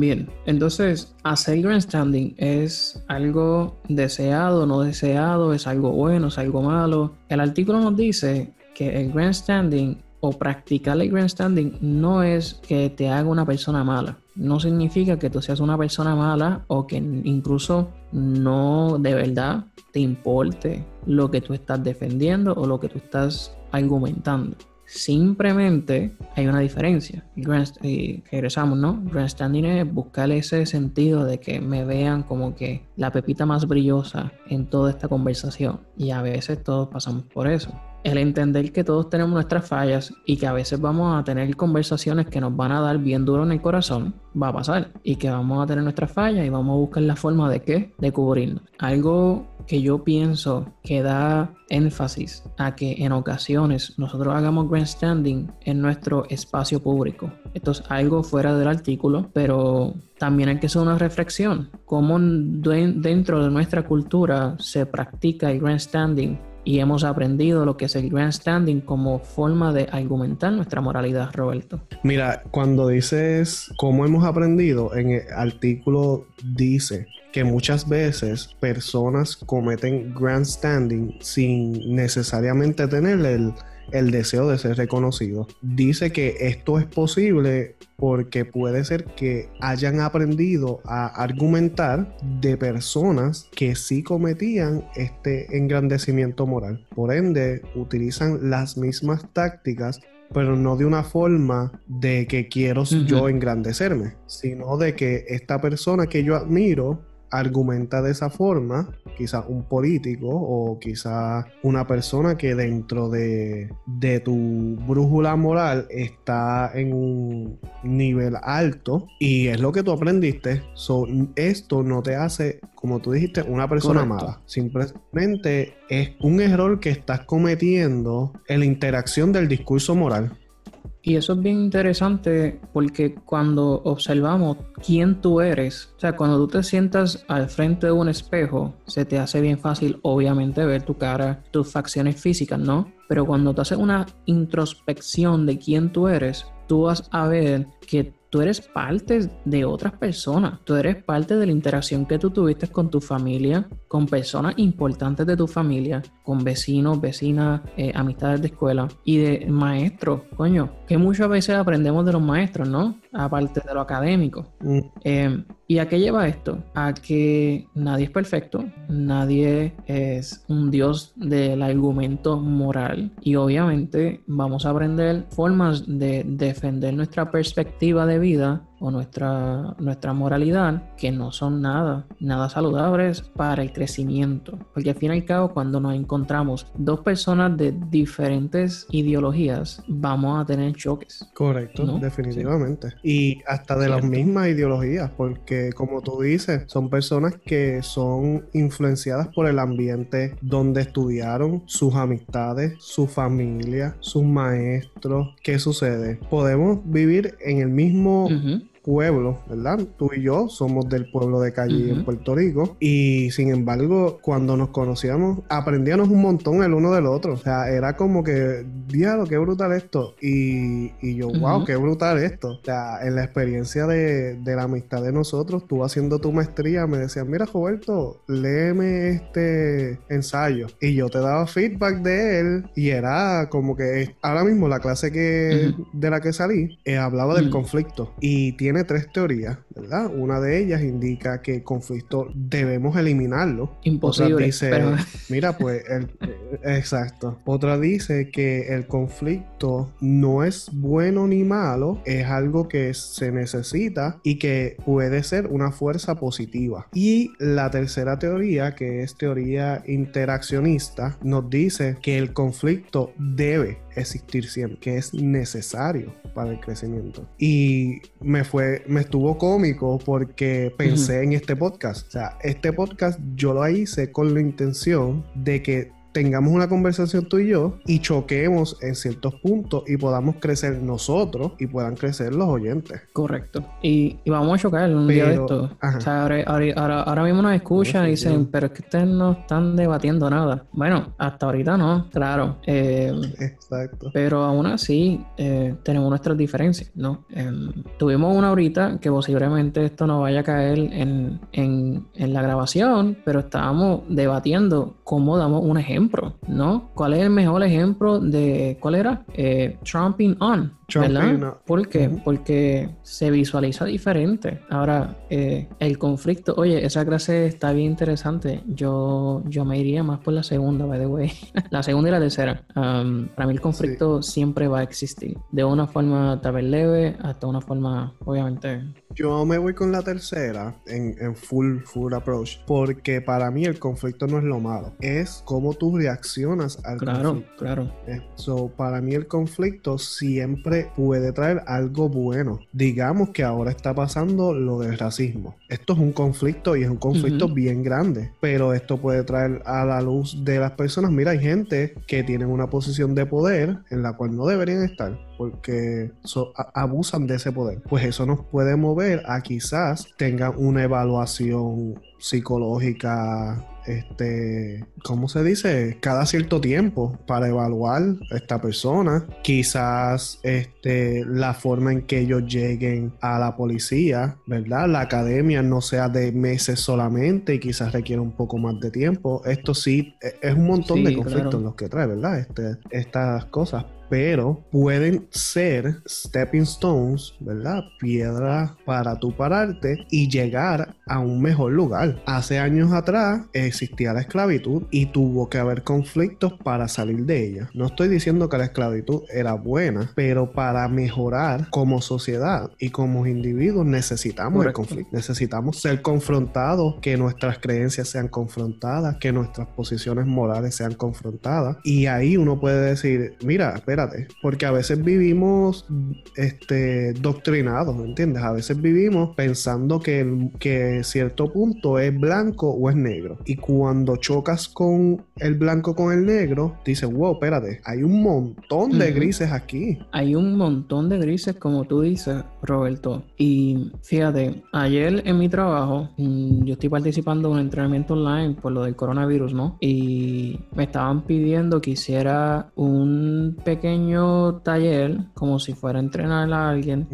Bien, entonces hacer grandstanding es algo deseado, no deseado, es algo bueno, es algo malo. El artículo nos dice que el grandstanding o practicar el grandstanding no es que te haga una persona mala. No significa que tú seas una persona mala o que incluso no de verdad te importe lo que tú estás defendiendo o lo que tú estás argumentando. Simplemente hay una diferencia. Y regresamos, ¿no? Grandstanding es buscar ese sentido de que me vean como que la pepita más brillosa en toda esta conversación. Y a veces todos pasamos por eso el entender que todos tenemos nuestras fallas y que a veces vamos a tener conversaciones que nos van a dar bien duro en el corazón, va a pasar. Y que vamos a tener nuestras fallas y vamos a buscar la forma de qué? De cubrirnos. Algo que yo pienso que da énfasis a que en ocasiones nosotros hagamos grandstanding en nuestro espacio público. Esto es algo fuera del artículo, pero también hay que hacer una reflexión. Cómo dentro de nuestra cultura se practica el grandstanding y hemos aprendido lo que es el grandstanding como forma de argumentar nuestra moralidad, Roberto. Mira, cuando dices cómo hemos aprendido, en el artículo dice que muchas veces personas cometen grandstanding sin necesariamente tener el el deseo de ser reconocido. Dice que esto es posible porque puede ser que hayan aprendido a argumentar de personas que sí cometían este engrandecimiento moral. Por ende, utilizan las mismas tácticas pero no de una forma de que quiero yo engrandecerme, sino de que esta persona que yo admiro argumenta de esa forma, quizás un político o quizás una persona que dentro de, tu brújula moral está en un nivel alto y es lo que tú aprendiste. esto no te hace, como tú dijiste, una persona mala. Simplemente es un error que estás cometiendo en la interacción del discurso moral. Y eso es bien interesante porque cuando observamos quién tú eres, o sea, cuando tú te sientas al frente de un espejo, se te hace bien fácil, obviamente, ver tu cara, tus facciones físicas, ¿no? Pero cuando tú haces una introspección de quién tú eres, tú vas a ver que tú eres parte de otras personas, tú eres parte de la interacción que tú tuviste con tu familia, con personas importantes de tu familia, con vecinos, vecinas, eh, amistades de escuela y de maestros, coño, que muchas veces aprendemos de los maestros, ¿no? Aparte de lo académico. Mm. Eh, ¿Y a qué lleva esto? A que nadie es perfecto, nadie es un dios del argumento moral y obviamente vamos a aprender formas de defender nuestra perspectiva de vida o nuestra, nuestra moralidad que no son nada, nada saludables para el crecimiento. Porque al fin y al cabo, cuando nos encontramos dos personas de diferentes ideologías, vamos a tener choques. Correcto, definitivamente. Y hasta de las mismas ideologías, porque como tú dices, son personas que son influenciadas por el ambiente donde estudiaron, sus amistades, su familia, sus maestros. ¿Qué sucede? Podemos vivir en el mismo pueblo, ¿verdad? Tú y yo somos del pueblo de Calle en Puerto Rico y sin embargo cuando nos conocíamos aprendíamos un montón el uno del otro. O sea, era como que, diablo, qué brutal esto. Y, y yo, wow, qué brutal esto. O sea, en la experiencia de, de, la amistad de nosotros, tú haciendo tu maestría, me decías, mira Roberto, léeme este ensayo. Y yo te daba feedback de él y era como que ahora mismo la clase que, de la que salí eh, hablaba del conflicto y tiene tiene tres teorías, ¿verdad? Una de ellas indica que el conflicto debemos eliminarlo. Imposible. Otra dice, mira, pues, el, exacto. Otra dice que el conflicto no es bueno ni malo, es algo que se necesita y que puede ser una fuerza positiva. Y la tercera teoría, que es teoría interaccionista, nos dice que el conflicto debe existir siempre, que es necesario para el crecimiento. Y me fue, me estuvo cómico porque pensé en este podcast. O sea, este podcast yo lo hice con la intención de que tengamos una conversación tú y yo y choquemos en ciertos puntos y podamos crecer nosotros y puedan crecer los oyentes. Correcto. Y, vamos a chocar un día de esto. O sea, ahora, mismo nos escuchan y dicen, pero es que ustedes no están debatiendo nada. Bueno, hasta ahorita no, claro. Eh, Exacto. Pero aún así eh, tenemos nuestras diferencias, ¿no? Em, tuvimos una ahorita que posiblemente esto no vaya a caer en, en, en la grabación, pero estábamos debatiendo cómo damos un ejemplo, ¿no? ¿Cuál es el mejor ejemplo de cuál era? Eh, trumping on. ¿Verdad? ¿Por qué? Porque se visualiza diferente. Ahora, eh, el conflicto, oye, esa clase está bien interesante. Yo, yo me iría más por la segunda, by the way. la segunda y la tercera. Um, para mí el conflicto siempre va a existir. De una forma tal vez leve hasta una forma, obviamente. Yo me voy con la tercera en, en full, full approach. Porque para mí el conflicto no es lo malo. Es cómo tú reaccionas al conflicto. Claro, claro. Eh, so, para mí el conflicto siempre puede traer algo bueno. Digamos que ahora está pasando lo del racismo. Esto es un conflicto y es un conflicto bien grande, pero esto puede traer a la luz de las personas, mira, hay gente que tiene una posición de poder en la cual no deberían estar porque abusan de ese poder. Pues eso nos puede mover a quizás tengan una evaluación psicológica este, ¿cómo se dice? Cada cierto tiempo para evaluar a esta persona. Quizás este, la forma en que ellos lleguen a la policía, ¿verdad? La academia no sea de meses solamente y quizás requiere un poco más de tiempo. Esto sí, e, es un montón de conflictos los que trae, ¿verdad? Este, estas cosas pero pueden ser stepping stones, ¿verdad? Piedras para tu pararte y llegar a un mejor lugar. Hace años atrás existía la esclavitud y tuvo que haber conflictos para salir de ella. No estoy diciendo que la esclavitud era buena, pero para mejorar como sociedad y como individuos necesitamos el conflicto. Necesitamos ser confrontados, que nuestras creencias sean confrontadas, que nuestras posiciones morales sean confrontadas. Y ahí uno puede decir, mira, espera, porque a veces vivimos este, doctrinados, ¿entiendes? A veces vivimos pensando que, que cierto punto es blanco o es negro. Y cuando chocas con el blanco con el negro, dices, wow, espérate, hay un montón de grises aquí. Hay un montón de grises, como tú dices, Roberto. Y fíjate, ayer en mi trabajo, mm, yo estoy participando en un entrenamiento online por lo del coronavirus, ¿no? Y me estaban pidiendo que hiciera un pequeño taller, como si fuera a entrenar a alguien,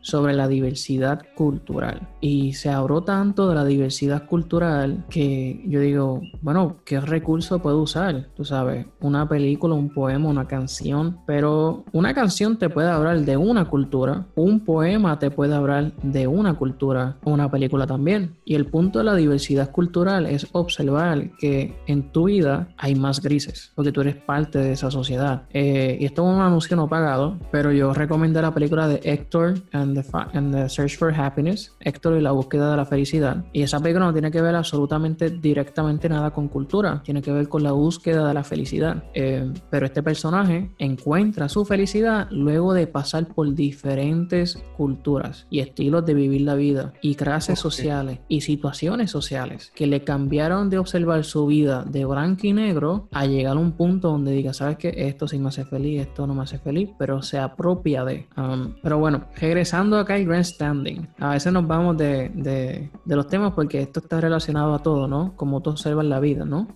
sobre la diversidad cultural. Y se habló tanto de la diversidad cultural que yo digo, bueno, ¿qué recurso puedo usar? Tú sabes, una película, un poema, una canción, pero una canción te puede hablar de una cultura, un poema te puede hablar de una cultura, una película también. Y el punto de la diversidad cultural es observar que en tu vida hay más grises, porque tú eres parte de esa sociedad. Eh, y esto un anuncio no pagado, pero yo recomendé la película de Héctor and the, Search for Happiness, Héctor y la búsqueda de la felicidad. Y esa película no tiene que ver absolutamente directamente nada con cultura, tiene que ver con la búsqueda de la felicidad. Eh, pero este personaje encuentra su felicidad luego de pasar por diferentes culturas y estilos de vivir la vida y clases sociales y situaciones sociales que le cambiaron de observar su vida de blanco y negro a llegar a un punto donde diga, ¿sabes qué? Esto sí me hace feliz, esto no me hace feliz, pero se apropia de. Um, pero bueno, regresando acá al grandstanding, a veces nos vamos de, de, de, los temas porque esto está relacionado a todo, ¿no? Como tú observas la vida, ¿no?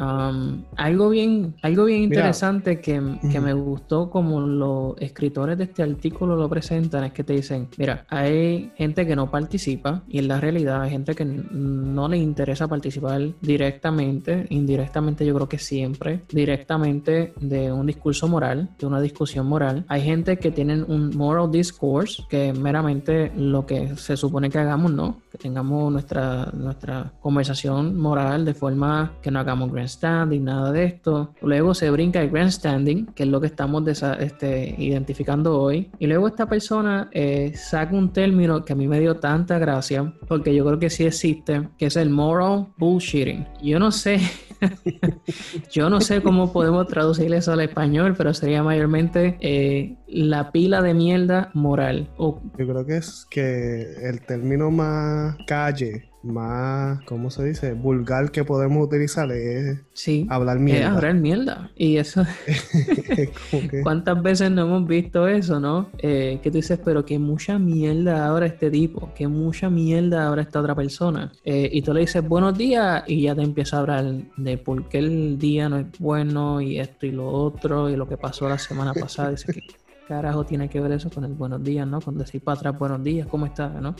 Um, algo bien, algo bien interesante que, que, me gustó como los escritores de este artículo lo presentan es que te dicen, mira, hay gente que no participa y en la realidad hay gente que no le interesa participar directamente, indirectamente yo creo que siempre, directamente de un discurso moral, de una discusión moral. Hay gente que tienen un moral discourse, que meramente lo que se supone que hagamos, ¿no? Que tengamos nuestra, nuestra conversación moral de forma que no hagamos grandstanding, nada de esto. Luego se brinca el grandstanding, que es lo que estamos este, identificando hoy. Y luego esta persona eh, saca un término que a mí me dio tanta gracia, porque yo creo que sí existe, que es el moral bullshitting. Yo no sé Yo no sé cómo podemos traducir eso al español, pero sería mayormente eh, la pila de mierda moral. Yo creo que es que el término más calle más, ¿cómo se dice? Vulgar que podemos utilizar es sí, hablar mierda. Es hablar mierda. Y eso, ¿cuántas veces no hemos visto eso, no? Eh, que tú dices, pero que mucha mierda ahora este tipo, que mucha mierda ahora esta otra persona. Eh, y tú le dices buenos días y ya te empieza a hablar de por qué el día no es bueno y esto y lo otro y lo que pasó la semana pasada. Dice que carajo tiene que ver eso con el buenos días, ¿no? Con decir para atrás buenos días, ¿cómo estás, no?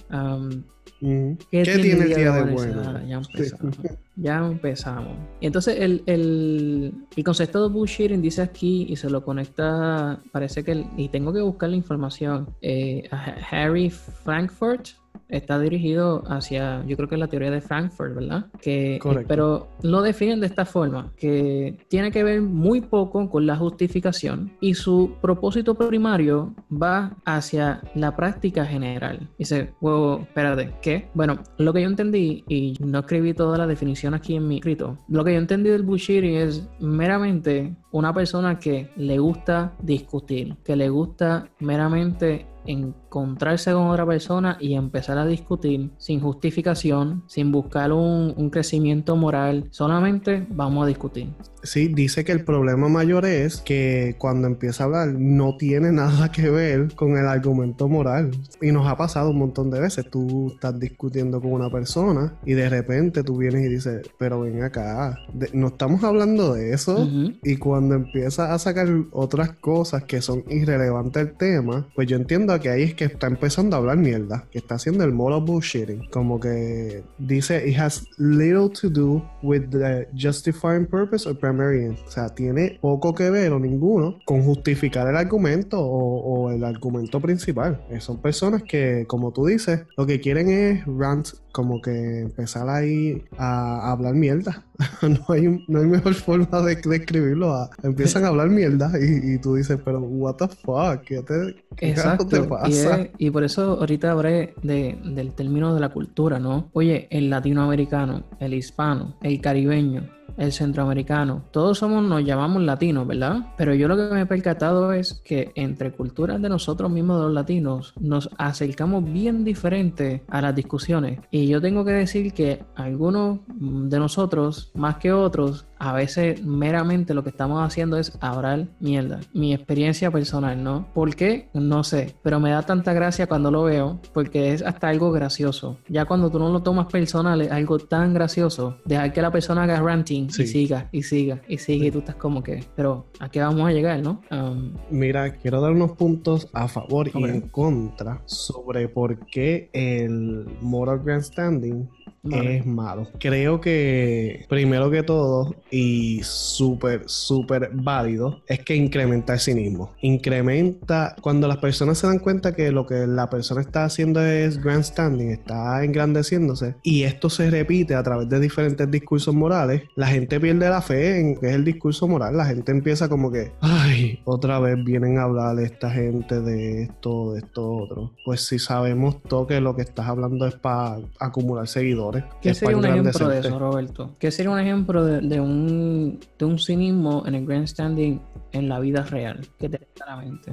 ¿Qué, tiene, el día, de, bueno? ya empezamos. ya empezamos. Y entonces el, el, el, concepto de bullshitting dice aquí y se lo conecta, parece que, y tengo que buscar la información, eh, a Harry Frankfurt, está dirigido hacia, yo creo que es la teoría de Frankfurt, ¿verdad? Que, pero lo definen de esta forma, que tiene que ver muy poco con la justificación y su propósito primario va hacia la práctica general. Dice, wow, espérate, ¿qué? Bueno, lo que yo entendí, y no escribí toda la definición aquí en mi escrito, lo que yo entendí del bullshitting es meramente una persona que le gusta discutir, que le gusta meramente encontrarse con otra persona y empezar a discutir sin justificación, sin buscar un, un, crecimiento moral, solamente vamos a discutir. Sí, dice que el problema mayor es que cuando empieza a hablar no tiene nada que ver con el argumento moral. Y nos ha pasado un montón de veces. Tú estás discutiendo con una persona y de repente tú vienes y dices, pero ven acá, no estamos hablando de eso. Y cuando empieza a sacar otras cosas que son irrelevantes al tema, pues yo entiendo que ahí es que está empezando a hablar mierda, que está haciendo el moral bullshitting. Como que dice, it has little to do with the justifying purpose or primary end. O sea, tiene poco que ver o ninguno con justificar el argumento o, el argumento principal. Eh, son personas que, como tú dices, lo que quieren es rant, como que empezar ahí a, hablar mierda. no, hay, no hay mejor forma de describirlo. empiezan a hablar mierda y, tú dices, pero what the fuck, ¿qué te, Exacto. te pasa? Y, por eso ahorita hablé de, del término de la cultura, ¿no? Oye, el latinoamericano, el hispano, el caribeño, el centroamericano, todos somos, nos llamamos latinos, ¿verdad? Pero yo lo que me he percatado es que entre culturas de nosotros mismos, de los latinos, nos acercamos bien diferente a las discusiones. Y yo tengo que decir que algunos de nosotros, más que otros, a veces meramente lo que estamos haciendo es hablar mierda. Mi experiencia personal, ¿no? ¿Por qué? No sé, pero me da tanta gracia cuando lo veo porque es hasta algo gracioso. Ya cuando tú no lo tomas personal es algo tan gracioso, dejar que la persona haga ranting y siga y siga y siga y tú estás como que, pero ¿a qué vamos a llegar, no? Um, Mira, quiero dar unos puntos a favor y en contra sobre por qué el moral grandstanding es malo. Creo que, primero que todo, y súper, súper válido, es que incrementa el cinismo. Incrementa cuando las personas se dan cuenta que lo que la persona está haciendo es grandstanding, está engrandeciéndose, y esto se repite a través de diferentes discursos morales, la gente pierde la fe en que es el discurso moral. La gente empieza como que, ay, otra vez vienen a hablar esta gente de esto, de esto, otro. Pues si sabemos todo que lo que estás hablando es para acumular seguidores ¿Qué sería un ejemplo de eso, Roberto? ¿Qué sería un ejemplo de, un, de un cinismo en el grandstanding en la vida real? ¿Qué te la mente?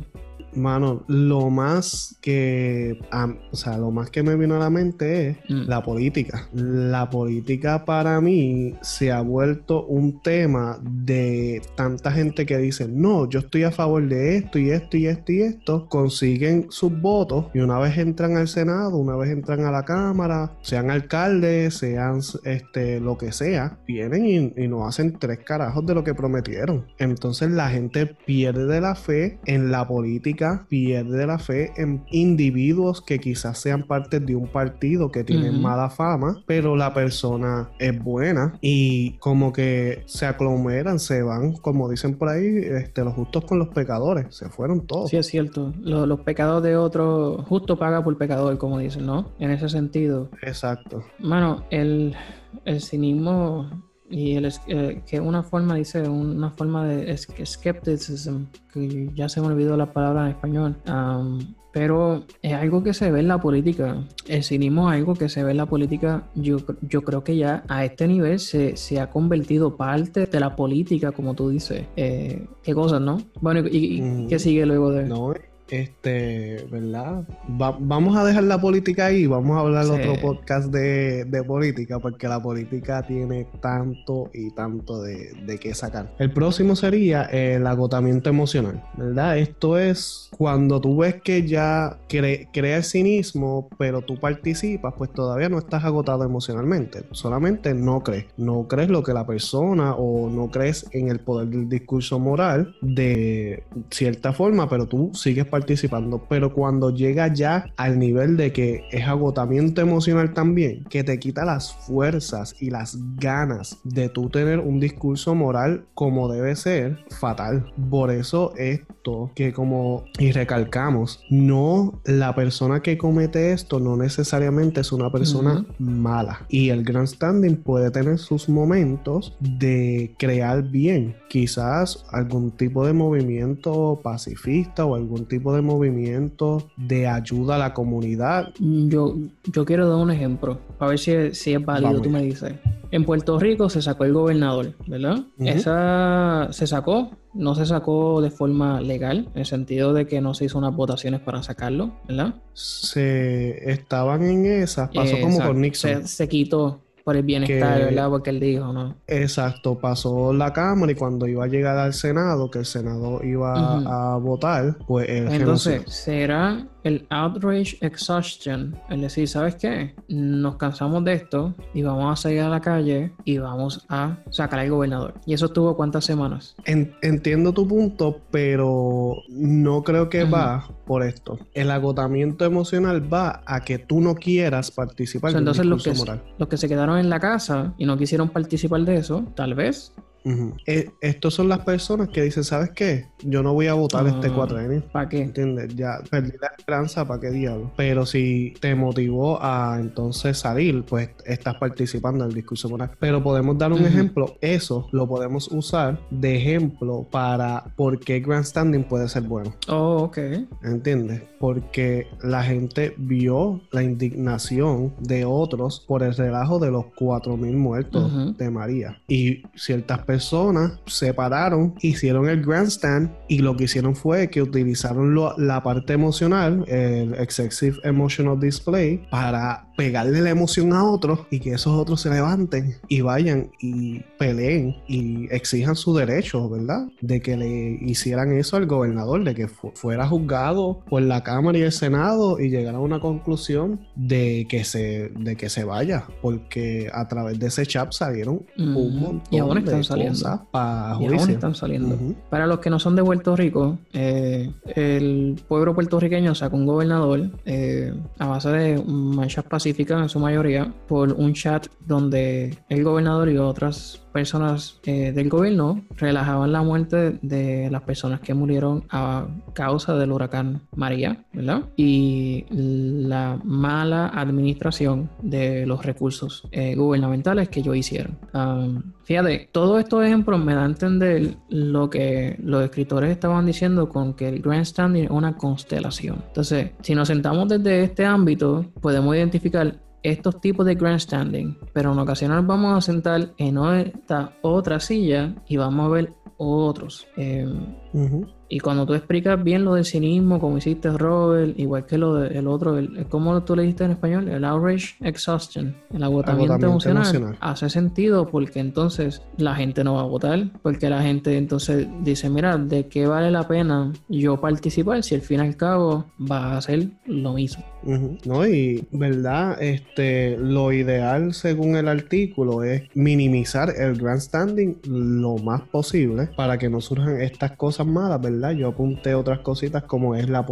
Mano, lo más que, o sea, lo más que me vino a la mente es mm. la política. La política para mí se ha vuelto un tema de tanta gente que dice, no, yo estoy a favor de esto y esto y esto y esto, consiguen sus votos y una vez entran al Senado, una vez entran a la Cámara, sean alcaldes, sean este, lo que sea, vienen y, y nos hacen tres carajos de lo que prometieron. Entonces la gente pierde la fe en la política pierde la fe en individuos que quizás sean parte de un partido que tienen mala fama, pero la persona es buena y como que se aglomeran, se van, como dicen por ahí, este, los justos con los pecadores, se fueron todos. Sí, es cierto. Los, pecados de otro, justo paga por pecador, como dicen, ¿no? En ese sentido. Exacto. Mano, el, el cinismo y el, eh, que una forma, dice, una forma de es, skepticism, que ya se me olvidó la palabra en español, pero es algo que se ve en la política. El cinismo es algo que se ve en la política. Yo, yo creo que ya a este nivel se, se ha convertido parte de la política, como tú dices. Eh, ¿Qué cosas, no? Bueno, ¿y, qué sigue luego de...? No, este, ¿verdad? vamos a dejar la política ahí, vamos a hablar otro podcast de, política, porque la política tiene tanto y tanto de, de qué sacar. El próximo sería el agotamiento emocional, ¿verdad? Esto es cuando tú ves que ya crea el cinismo, pero tú participas, pues todavía no estás agotado emocionalmente, solamente no crees, no crees lo que la persona o no crees en el poder del discurso moral de cierta forma, pero tú sigues participando. Pero cuando llega ya al nivel de que es agotamiento emocional también, que te quita las fuerzas y las ganas de tú tener un discurso moral como debe ser, fatal. Por eso esto que como y recalcamos, no la persona que comete esto no necesariamente es una persona mala. Y el grandstanding puede tener sus momentos de crear bien. Quizás algún tipo de movimiento pacifista o algún tipo de movimiento de ayuda a la comunidad. Yo, yo quiero dar un ejemplo, a ver si, si es válido, tú me dices. En Puerto Rico se sacó el gobernador, ¿verdad? Esa se sacó, no se sacó de forma legal, en el sentido de que no se hizo unas votaciones para sacarlo, ¿verdad? Se estaban en esas, pasó como con Nixon. se quitó, por el bienestar, ¿verdad? Porque él dijo, ¿no? Exacto, pasó la Cámara y cuando iba a llegar al Senado, que el Senado iba a votar, pues Entonces, ¿será el outrage exhaustion? Es decir, ¿sabes qué? Nos cansamos de esto y vamos a salir a la calle y vamos a sacar al gobernador. ¿Y eso estuvo cuántas semanas? entiendo tu punto, pero no creo que va por esto. El agotamiento emocional va a que tú no quieras participar en entonces los que, moral. Los que se quedaron en la casa y no quisieron participar de eso, tal vez eh, estos son las personas que dicen, ¿sabes qué? Yo no voy a votar este 4 ah, ¿Para qué? ¿Entiendes? Ya perdí la esperanza, ¿para qué diablo? Pero si te motivó a entonces salir, pues estás participando en el discurso moral. Pero podemos dar un ejemplo. Eso lo podemos usar de ejemplo para por qué grandstanding puede ser bueno. Oh, ok. ¿Entiendes? Porque la gente vio la indignación de otros por el relajo de los 4.000 muertos de María. Y ciertas personas personas se pararon, hicieron el grandstand y lo que hicieron fue que utilizaron la parte emocional, el excessive emotional display, para pegarle la emoción a otros y que esos otros se levanten y vayan y peleen y exijan su derecho, ¿verdad? De que le hicieran eso al gobernador, de que fuera juzgado por la Cámara y el Senado y llegara a una conclusión de que se, de que se vaya, porque a través de ese chat salieron un montón y ahora están saliendo. para están saliendo. Para los que no son de Puerto Rico, eh, el pueblo puertorriqueño sacó un gobernador eh, a base de manchas pacíficas en su mayoría por un chat donde el gobernador y otras personas eh, del gobierno relajaban la muerte de las personas que murieron a causa del huracán María, ¿verdad? Y la mala administración de los recursos eh, gubernamentales que ellos hicieron. fíjate, todos estos ejemplos me dan a entender lo que los escritores estaban diciendo con que el grandstanding es una constelación. Entonces, si nos sentamos desde este ámbito, podemos identificar estos tipos de grandstanding, pero en ocasiones nos vamos a sentar en esta otra silla y vamos a ver otros. Eh, y cuando tú explicas bien lo del cinismo, como hiciste Robert, igual que lo del otro, el, ¿cómo tú le dijiste en español? El outrage exhaustion, el agotamiento, emocional, hace sentido porque entonces la gente no va a votar, porque la gente entonces dice, mira, ¿de qué vale la pena yo participar si al fin y al cabo va a hacer lo mismo? No, y verdad, este, lo ideal según el artículo es minimizar el grandstanding lo más posible para que no surjan estas cosas malas, ¿verdad? Yo apunté otras cositas como es la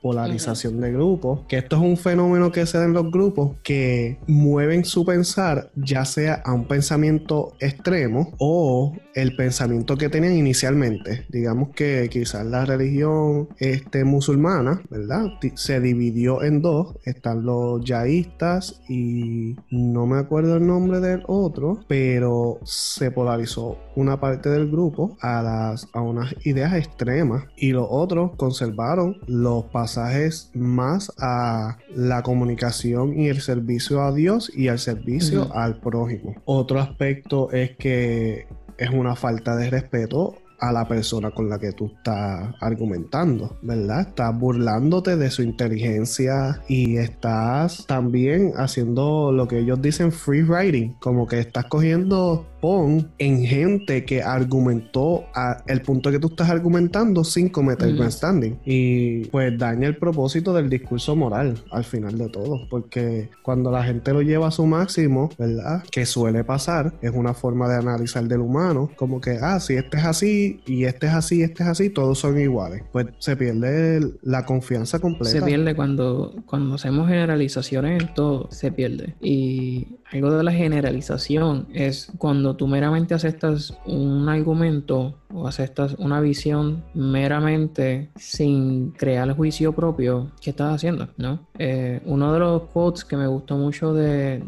polarización de grupos, que esto es un fenómeno que se da en los grupos que mueven su pensar ya sea a un pensamiento extremo o el pensamiento que tenían inicialmente. Digamos que quizás la religión este, musulmana, ¿verdad? Se dividió en dos. Están los yaístas y no me acuerdo el nombre del otro, pero se polarizó una parte del grupo a, las, a unas ideas extremas y los otros conservaron los pasajes más a la comunicación y el servicio a Dios y al servicio al prójimo. Otro aspecto es que es una falta de respeto a la persona con la que tú estás argumentando, ¿verdad? Estás burlándote de su inteligencia y estás también haciendo lo que ellos dicen free writing, como que estás cogiendo pon en gente que argumentó a el punto que tú estás argumentando sin cometer mm. standing y pues daña el propósito del discurso moral al final de todo. Porque cuando la gente lo lleva a su máximo verdad que suele pasar es una forma de analizar del humano como que ah si este es así y este es así este es así todos son iguales. Pues se pierde la confianza completa. Se pierde cuando cuando hacemos generalizaciones en todo se pierde. Y algo de la generalización es cuando tú meramente aceptas un argumento o aceptas una visión meramente sin crear juicio propio, ¿qué estás haciendo? ¿no? Eh, uno de los quotes que me gustó mucho de,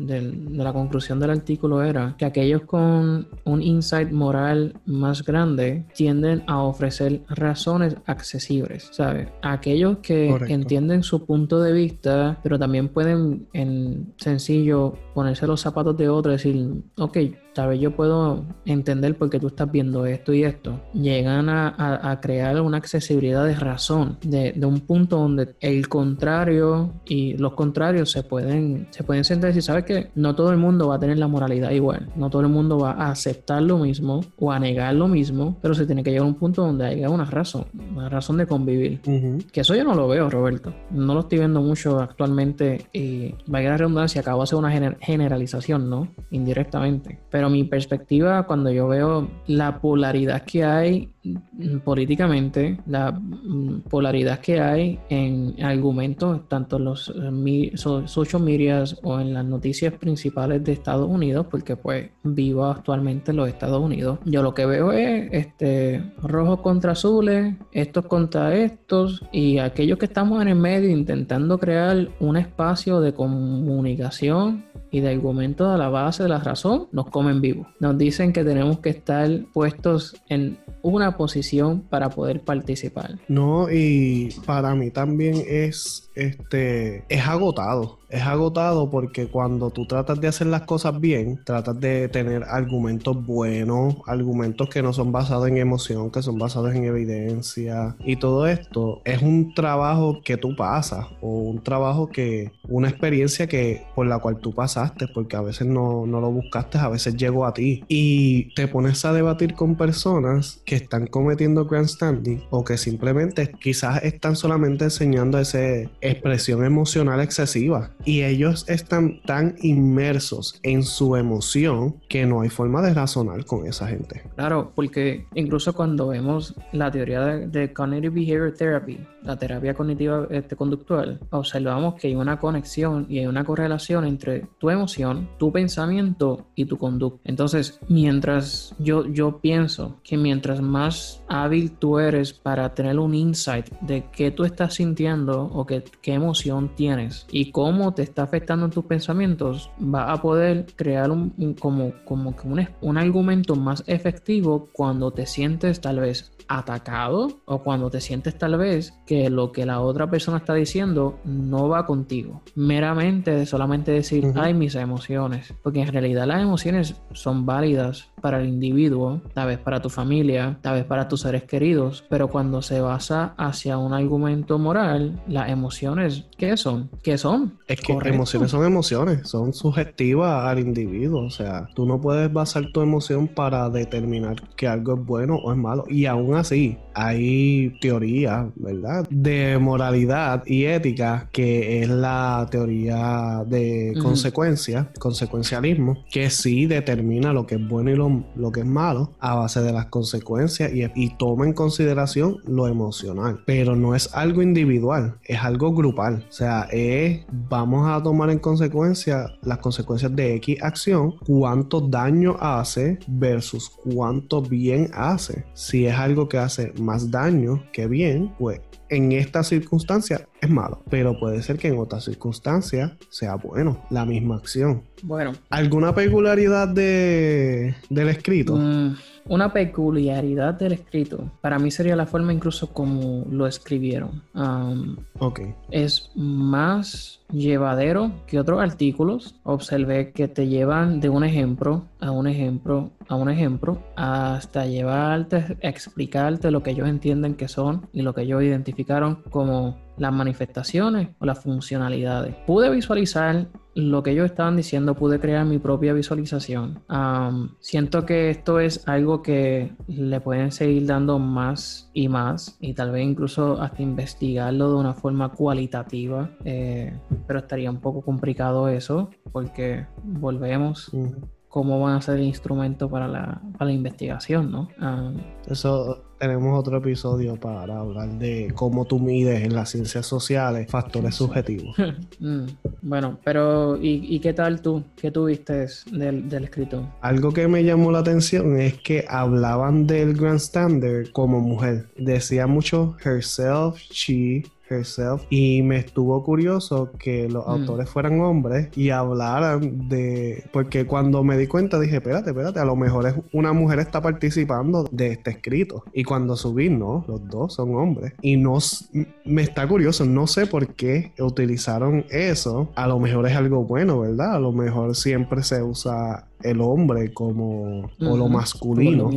la conclusión del artículo era que aquellos con un insight moral más grande tienden a ofrecer razones accesibles, ¿sabes? Aquellos que entienden su punto de vista, pero también pueden en sencillo ponerse los zapatos de otro y decir, ok, tal vez yo puedo entender por qué tú estás viendo esto y esto, llegan a, crear una accesibilidad de razón, de, un punto donde el contrario y los contrarios se pueden, se pueden sentar y sabes que no todo el mundo va a tener la moralidad igual, no todo el mundo va a aceptar lo mismo o a negar lo mismo, pero se tiene que llegar a un punto donde haya una razón, una razón de convivir. Que eso yo no lo veo, Roberto. No lo estoy viendo mucho actualmente y vaya la redundancia, acabo de hacer una generalización, ¿no? Indirectamente. Pero pero mi perspectiva, cuando yo veo la polaridad que hay políticamente, la mm, polaridad que hay en argumentos, tanto en los eh, social medias o en las noticias principales de Estados Unidos, porque pues vivo actualmente en los Estados Unidos, yo lo que veo es este rojos contra azules, estos contra estos, y aquellos que estamos en el medio intentando crear un espacio de comunicación y de argumento a la base de la razón, nos comen vivo. Nos dicen que tenemos que estar puestos en una posición para poder participar. No, y para mí también es este es agotado. Es agotado porque cuando tú tratas de hacer las cosas bien, tratas de tener argumentos buenos, argumentos que no son basados en emoción, que son basados en evidencia. Y todo esto es un trabajo que tú pasas o un trabajo que, una experiencia que por la cual tú pasaste, porque a veces no, no lo buscaste, a veces llegó a ti. Y te pones a debatir con personas que están cometiendo grandstanding o que simplemente quizás están solamente enseñando esa expresión emocional excesiva y ellos están tan inmersos en su emoción que no hay forma de razonar con esa gente. Claro, porque incluso cuando vemos la teoría de, Cognitive Behavior Therapy, la terapia cognitiva este, conductual, observamos que hay una conexión y hay una correlación entre tu emoción, tu pensamiento y tu conducta. Entonces, mientras yo, yo pienso que mientras más hábil tú eres para tener un insight de qué tú estás sintiendo o qué, qué emoción tienes y cómo te está afectando en tus pensamientos, va a poder crear un, como, como un, un argumento más efectivo cuando te sientes tal vez atacado o cuando te sientes tal vez que lo que la otra persona está diciendo no va contigo. Meramente de solamente decir, ay, mis emociones. Porque en realidad las emociones son válidas para el individuo, tal vez para tu familia, tal vez para tus seres queridos, pero cuando se basa hacia un argumento moral, las emociones, ¿qué son? ¿Qué son? Es que emociones son emociones, son subjetivas al individuo, o sea, tú no puedes basar tu emoción para determinar que algo es bueno o es malo, y aún así hay teoría, ¿verdad? De moralidad y ética, que es la teoría de consecuencia, consecuencialismo, que sí determina lo que es bueno y lo lo, que es malo a base de las consecuencias y, y toma en consideración lo emocional. Pero no es algo individual, es algo grupal. O sea, es vamos a tomar en consecuencia las consecuencias de X acción, cuánto daño hace versus cuánto bien hace. Si es algo que hace más daño que bien, pues en esta circunstancia es malo, pero puede ser que en otra circunstancia sea bueno, la misma acción. Bueno. ¿Alguna peculiaridad de, del escrito? Mm, una peculiaridad del escrito, para mí sería la forma incluso como lo escribieron. ok. Es más llevadero que otros artículos. Observé que te llevan de un ejemplo a un ejemplo a un ejemplo hasta llevarte a explicarte lo que ellos entienden que son y lo que ellos identificaron como las manifestaciones o las funcionalidades. Pude visualizar lo que ellos estaban diciendo, pude crear mi propia visualización. siento que esto es algo que le pueden seguir dando más y más y tal vez incluso hasta investigarlo de una forma cualitativa, eh, pero estaría un poco complicado eso porque volvemos cómo van a ser el instrumento para la, para la investigación, ¿no? Eso tenemos otro episodio para hablar de cómo tú mides en las ciencias sociales factores subjetivos. Mm, bueno, pero ¿y, qué tal tú? ¿Qué tuviste del, del escrito? Algo que me llamó la atención es que hablaban del Grand Standard como mujer. Decía mucho herself, she, y me estuvo curioso que los mm. autores fueran hombres y hablaran de. Porque cuando me di cuenta dije, espérate, espérate, a lo mejor es una mujer está participando de este escrito. Y cuando subí, no, los dos son hombres. Y no me está curioso, no sé por qué utilizaron eso. A lo mejor es algo bueno, ¿verdad? A lo mejor siempre se usa el hombre como o lo masculino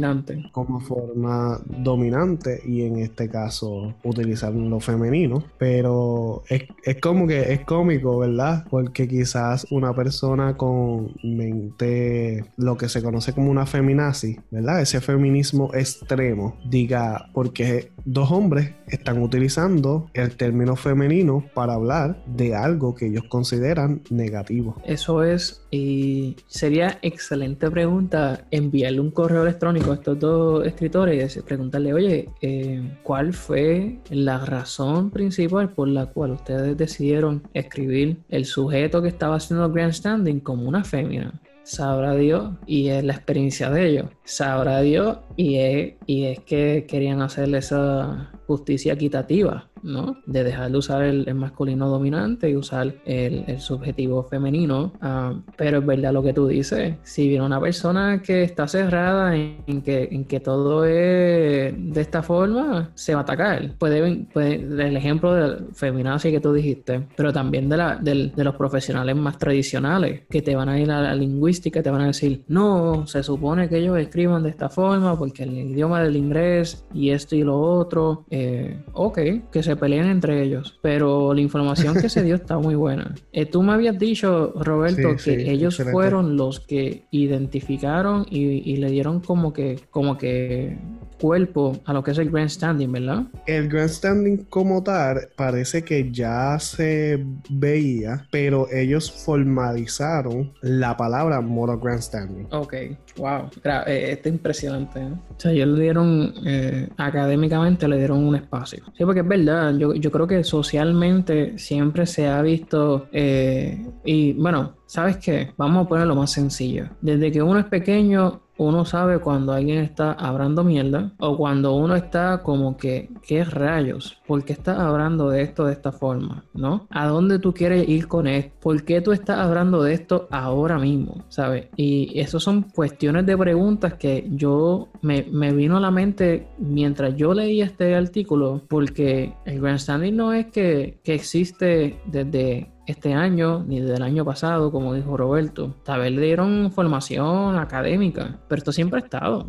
como, forma dominante y en este caso utilizar lo femenino. Pero es, es, como que es cómico verdad porque quizás una persona con mente lo que se conoce como una feminazi verdad ese feminismo extremo diga porque dos hombres están utilizando el término femenino para hablar de algo que ellos consideran negativo. Eso es y sería excelente pregunta enviarle un correo electrónico a estos dos escritores y preguntarle, oye, eh, ¿cuál fue la razón principal por la cual ustedes decidieron escribir el sujeto que estaba haciendo grandstanding como una fémina? sabrá Dios y es la experiencia de ellos. Sabrá Dios y es, y es que querían hacerle esa justicia equitativa ¿no? De dejar de usar el, masculino dominante y usar el, subjetivo femenino. Ah, pero es verdad lo que tú dices. Si viene una persona que está cerrada en, que, en que todo es de esta forma, se va a atacar. Puede, puede el ejemplo del feminazi que tú dijiste, pero también de, la, de, los profesionales más tradicionales que te van a ir a la lingüística, te van a decir, no, se supone que ellos escriban de esta forma porque el idioma del inglés y esto y lo otro, eh, ok, que se pelean entre ellos, pero la información que se dio está muy buena. Eh, tú me habías dicho, Roberto, que ellos fueron los que identificaron y, le dieron como que, como que cuerpo a lo que es el grandstanding, ¿verdad? El grandstanding como tal parece que ya se veía, pero ellos formalizaron la palabra moral grandstanding. Ok, wow, eh, este es impresionante. ¿eh? O sea, ellos le dieron, eh, académicamente le dieron un espacio. Sí, porque es verdad, yo, yo creo que socialmente siempre se ha visto, y bueno, ¿sabes qué? Vamos a ponerlo más sencillo. Desde que uno es pequeño, uno sabe cuando alguien está hablando mierda o cuando uno está como que, ¿qué rayos? ¿Por qué estás hablando de esto de esta forma? ¿No? ¿A dónde tú quieres ir con esto? ¿Por qué tú estás hablando de esto ahora mismo? ¿Sabes? Y eso son cuestiones de preguntas que yo me, vino a la mente mientras yo leía este artículo porque el grandstanding no es que, que existe desde este año ni del año pasado, como dijo Roberto. Tal vez le dieron formación académica, pero esto siempre ha estado.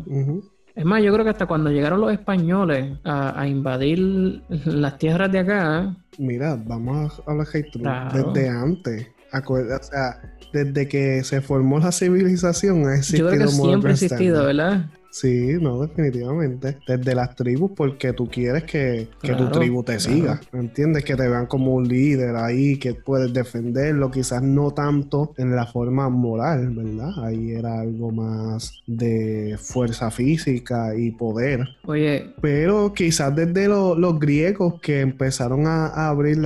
Es más, yo creo que hasta cuando llegaron los españoles a, invadir las tierras de acá. Mira, vamos a hablar desde antes. o sea, desde que se formó la civilización ha existido. Yo creo que siempre ha existido, ¿verdad? Sí, no, definitivamente. Desde las tribus, porque tú quieres que, tu tribu te siga. ¿Entiendes? Que te vean como un líder ahí, que puedes defenderlo. Quizás no tanto en la forma moral, ¿verdad? Ahí era algo más de fuerza física y poder. Oye. Pero quizás desde los griegos que empezaron a, abrir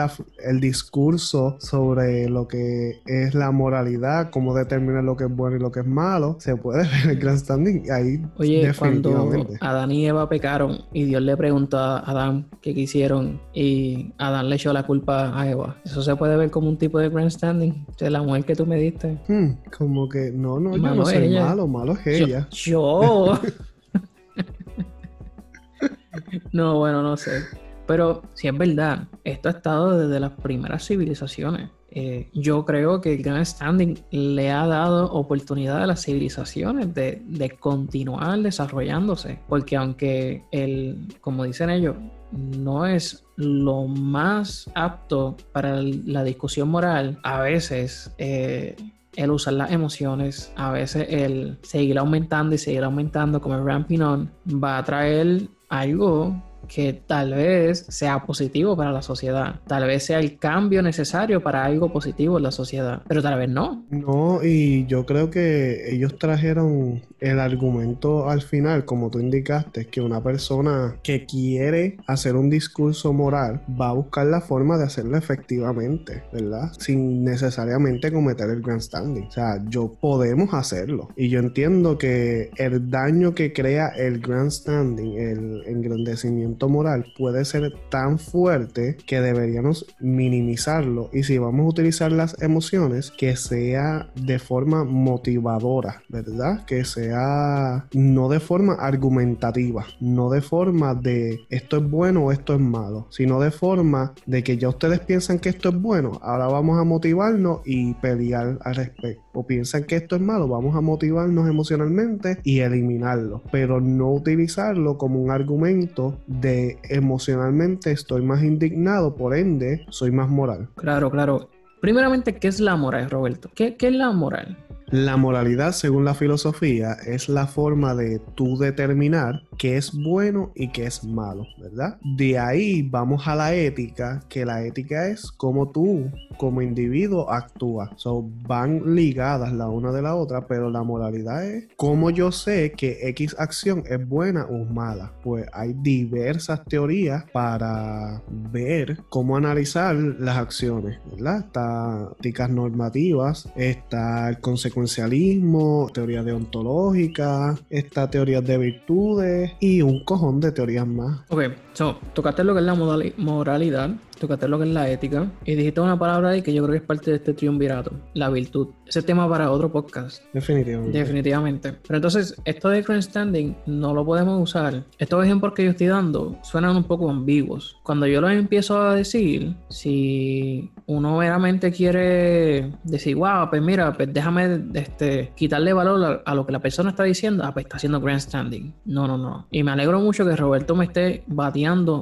el discurso sobre lo que es la moralidad, cómo determinar lo que es bueno y lo que es malo, se puede ver el gran standing. Ahí. Oye, cuando Adán y Eva pecaron y Dios le preguntó a Adán qué quisieron y Adán le echó la culpa a Eva. Eso se puede ver como un tipo de grandstanding de la mujer que tú me diste. Hmm, como que no, no, yo no soy malo, malo es ella. Yo. no, bueno, no sé. Pero si es verdad, esto ha estado desde las primeras civilizaciones. Eh, yo creo que el Grand Standing le ha dado oportunidad a las civilizaciones de, continuar desarrollándose, porque aunque el, como dicen ellos, no es lo más apto para la discusión moral, a veces eh, el usar las emociones, a veces el seguir aumentando y seguir aumentando como el ramping on, va a traer algo que tal vez sea positivo para la sociedad, tal vez sea el cambio necesario para algo positivo en la sociedad, pero tal vez no. No, y yo creo que ellos trajeron el argumento al final, como tú indicaste, que una persona que quiere hacer un discurso moral va a buscar la forma de hacerlo efectivamente, ¿verdad? Sin necesariamente cometer el grandstanding. O sea, yo podemos hacerlo. Y yo entiendo que el daño que crea el grandstanding, el engrandecimiento moral puede ser tan fuerte que deberíamos minimizarlo y si vamos a utilizar las emociones que sea de forma motivadora, ¿verdad? Que sea no de forma argumentativa, no de forma de esto es bueno o esto es malo, sino de forma de que ya ustedes piensan que esto es bueno, ahora vamos a motivarnos y pelear al respecto. O piensan que esto es malo, vamos a motivarnos emocionalmente y eliminarlo, pero no utilizarlo como un argumento de emocionalmente estoy más indignado, por ende soy más moral. Claro, claro. Primeramente, ¿qué es la moral, Roberto? ¿Qué, qué es la moral? La moralidad, según la filosofía, es la forma de tú determinar qué es bueno y qué es malo, ¿verdad? De ahí vamos a la ética, que la ética es cómo tú como individuo actúas. So, van ligadas la una de la otra, pero la moralidad es cómo yo sé que X acción es buena o mala. Pues hay diversas teorías para ver cómo analizar las acciones, ¿verdad? Está éticas normativas, está el consecuencialismo teoría deontológica, esta teoría de virtudes y un cojón de teorías más. So, tocaste lo que es la moralidad, tocaste lo que es la ética y dijiste una palabra ahí que yo creo que es parte de este triunvirato, la virtud. Ese tema para otro podcast. Definitivamente. Definitivamente. Pero entonces, esto de standing no lo podemos usar. Estos ejemplos que yo estoy dando suenan un poco ambiguos. Cuando yo los empiezo a decir, si uno meramente quiere decir, wow, pues mira, pues déjame este, quitarle valor a, lo que la persona está diciendo, ah, pues está haciendo grandstanding. No, no, no. Y me alegro mucho que Roberto me esté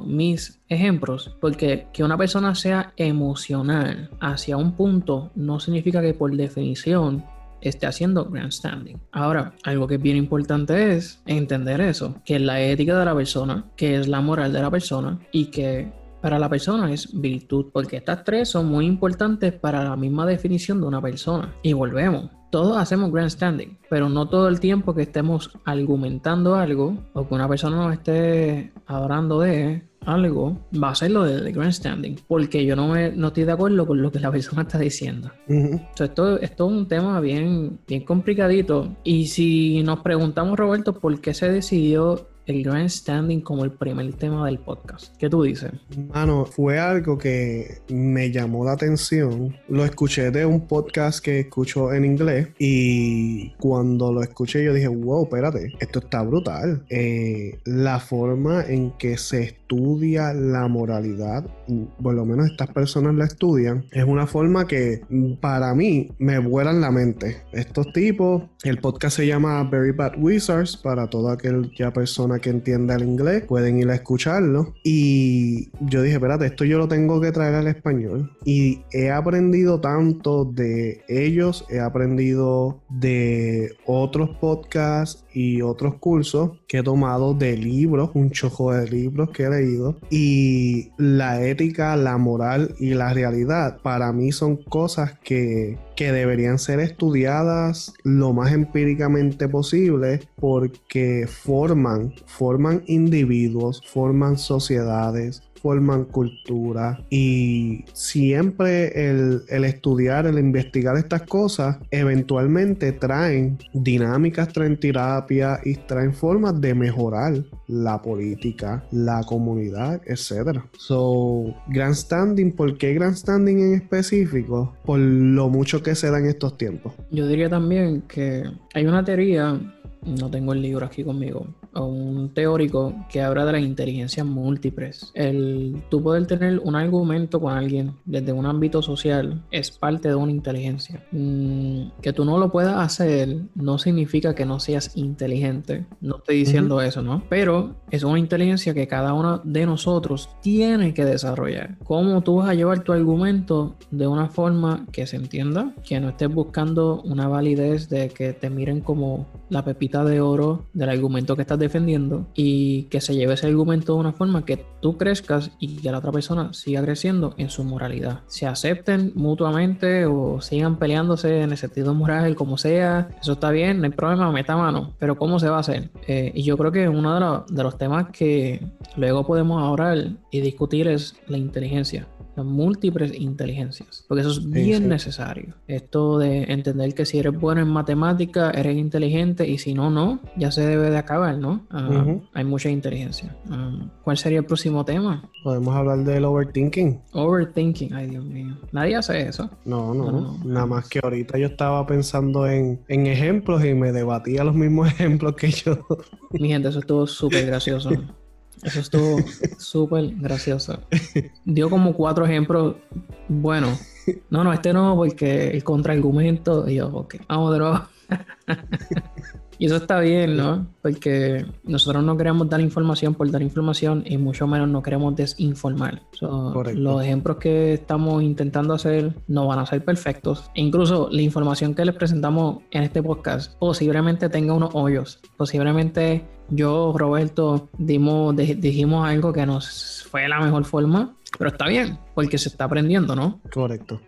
mis ejemplos, porque que una persona sea emocional hacia un punto no significa que por definición esté haciendo grandstanding. Ahora, algo que es bien importante es entender eso, que es la ética de la persona, que es la moral de la persona y que para la persona es virtud, porque estas tres son muy importantes para la misma definición de una persona. Y volvemos, todos hacemos grandstanding, pero no todo el tiempo que estemos argumentando algo o que una persona nos esté hablando de algo, va a ser lo del grandstanding, porque yo no, me, no estoy de acuerdo con lo que la persona está diciendo. esto, esto, es un tema bien, bien complicadito. Y si nos preguntamos, Roberto, por qué se decidió el Grand Standing como el primer tema del podcast. ¿Qué tú dices? Mano, fue algo que me llamó la atención. Lo escuché de un podcast que escucho en inglés y cuando lo escuché yo dije, wow, espérate, esto está brutal. Eh, la forma en que se estudia la moralidad, por lo menos estas personas la estudian, es una forma que para mí me vuelan la mente. Estos tipos, el podcast se llama Very Bad Wizards para toda aquella persona que entienda el inglés, pueden ir a escucharlo. Y yo dije, espérate, esto yo lo tengo que traer al español. Y he aprendido tanto de ellos, he aprendido de otros podcasts y otros cursos que he tomado de libros, un chojo de libros que he leído. Y la ética, la moral y la realidad para mí son cosas que, que deberían ser estudiadas lo más empíricamente posible porque forman, forman individuos, forman sociedades, forman cultura y siempre el, estudiar, el investigar estas cosas, eventualmente traen dinámicas, traen terapia y traen formas de mejorar la política, la comunidad, etc. So, grandstanding, ¿por qué grandstanding en específico? Por lo mucho que se da en estos tiempos. Yo diría también que hay una teoría no tengo el libro aquí conmigo, o un teórico que habla de las inteligencias múltiples. El tú poder tener un argumento con alguien desde un ámbito social es parte de una inteligencia. Mm, que tú no lo puedas hacer no significa que no seas inteligente. No estoy diciendo eso, ¿no? Pero es una inteligencia que cada uno de nosotros tiene que desarrollar. ¿Cómo tú vas a llevar tu argumento de una forma que se entienda? Que no estés buscando una validez de que te miren como la pepita de oro del argumento que estás defendiendo y que se lleve ese argumento de una forma que tú crezcas y que la otra persona siga creciendo en su moralidad. Se acepten mutuamente o sigan peleándose en el sentido moral, como sea, eso está bien, no hay problema, meta mano, pero ¿cómo se va a hacer? Eh, y yo creo que uno de, los temas que luego podemos hablar y discutir es la inteligencia múltiples inteligencias, porque eso es bien necesario. Esto de entender que si eres bueno en matemática, eres inteligente y si no, no, ya se debe de acabar, ¿no? Ah, hay mucha inteligencia. Ah, ¿Cuál sería el próximo tema? Podemos hablar del overthinking. Overthinking, ay Dios mío. Nadie hace eso. No, no, nada más que ahorita yo estaba pensando en, en ejemplos y me debatía los mismos ejemplos que yo. Mi gente, eso estuvo súper gracioso. Eso estuvo súper gracioso. Dio como cuatro ejemplos. Bueno, no, no, este no, porque el contraargumento. Y yo, ok, vamos de. Y eso está bien, ¿no? Porque nosotros no queremos dar información por dar información y mucho menos no queremos desinformar. los ejemplos que estamos intentando hacer no van a ser perfectos. E incluso la información que les presentamos en este podcast posiblemente tenga unos hoyos. Posiblemente yo, Roberto, dimos, dijimos algo que nos fue la mejor forma. Pero está bien, porque se está aprendiendo, ¿no? Correcto.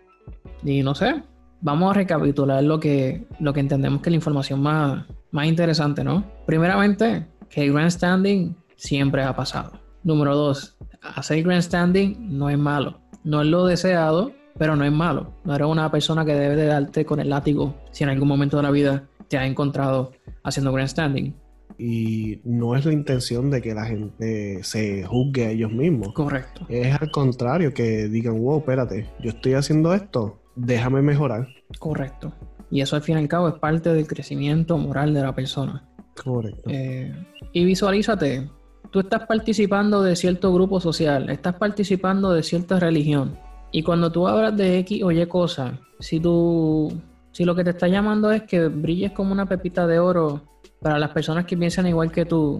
Y no sé, vamos a recapitular lo que, lo que entendemos que es la información más, más interesante, ¿no? Primeramente, que el grandstanding siempre ha pasado. Número dos, hacer grandstanding no es malo. No es lo deseado, pero no es malo. No eres una persona que debe de darte con el látigo si en algún momento de la vida te has encontrado haciendo grandstanding. Y no es la intención de que la gente se juzgue a ellos mismos. Correcto. Es al contrario, que digan, wow, espérate, yo estoy haciendo esto, déjame mejorar. Correcto. Y eso al fin y al cabo es parte del crecimiento moral de la persona. Correcto. Eh, y visualízate, tú estás participando de cierto grupo social, estás participando de cierta religión. Y cuando tú hablas de X o Y cosas, si tú, si lo que te está llamando es que brilles como una pepita de oro para las personas que piensan igual que tú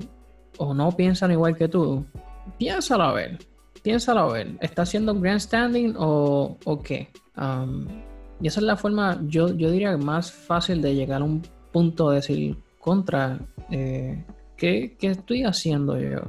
o no piensan igual que tú, piénsalo a ver. Piénsalo a ver. ¿Estás haciendo grandstanding o, o qué? Um, y esa es la forma, yo, yo diría, más fácil de llegar a un punto de decir contra, eh, ¿qué, estoy haciendo yo?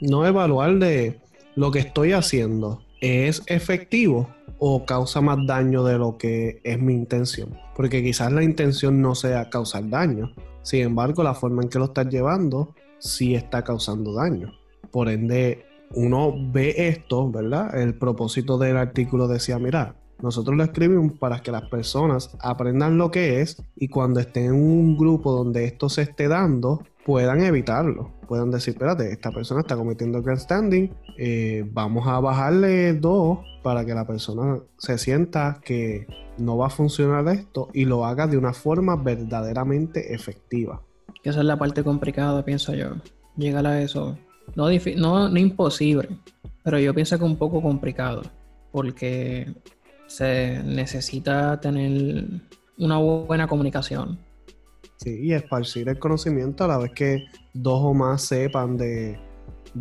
No evaluar de lo que estoy haciendo es efectivo o causa más daño de lo que es mi intención. Porque quizás la intención no sea causar daño. Sin embargo, la forma en que lo estás llevando sí está causando daño. Por ende, uno ve esto, ¿verdad? El propósito del artículo decía, mira, nosotros lo escribimos para que las personas aprendan lo que es y cuando estén en un grupo donde esto se esté dando, puedan evitarlo. Puedan decir, espérate, esta persona está cometiendo grandstanding, eh, vamos a bajarle dos para que la persona se sienta que no va a funcionar esto y lo haga de una forma verdaderamente efectiva. Esa es la parte complicada, pienso yo. Llegar a eso. No, no, no imposible, pero yo pienso que un poco complicado. Porque se necesita tener una buena comunicación. Sí, y esparcir el conocimiento a la vez que dos o más sepan de,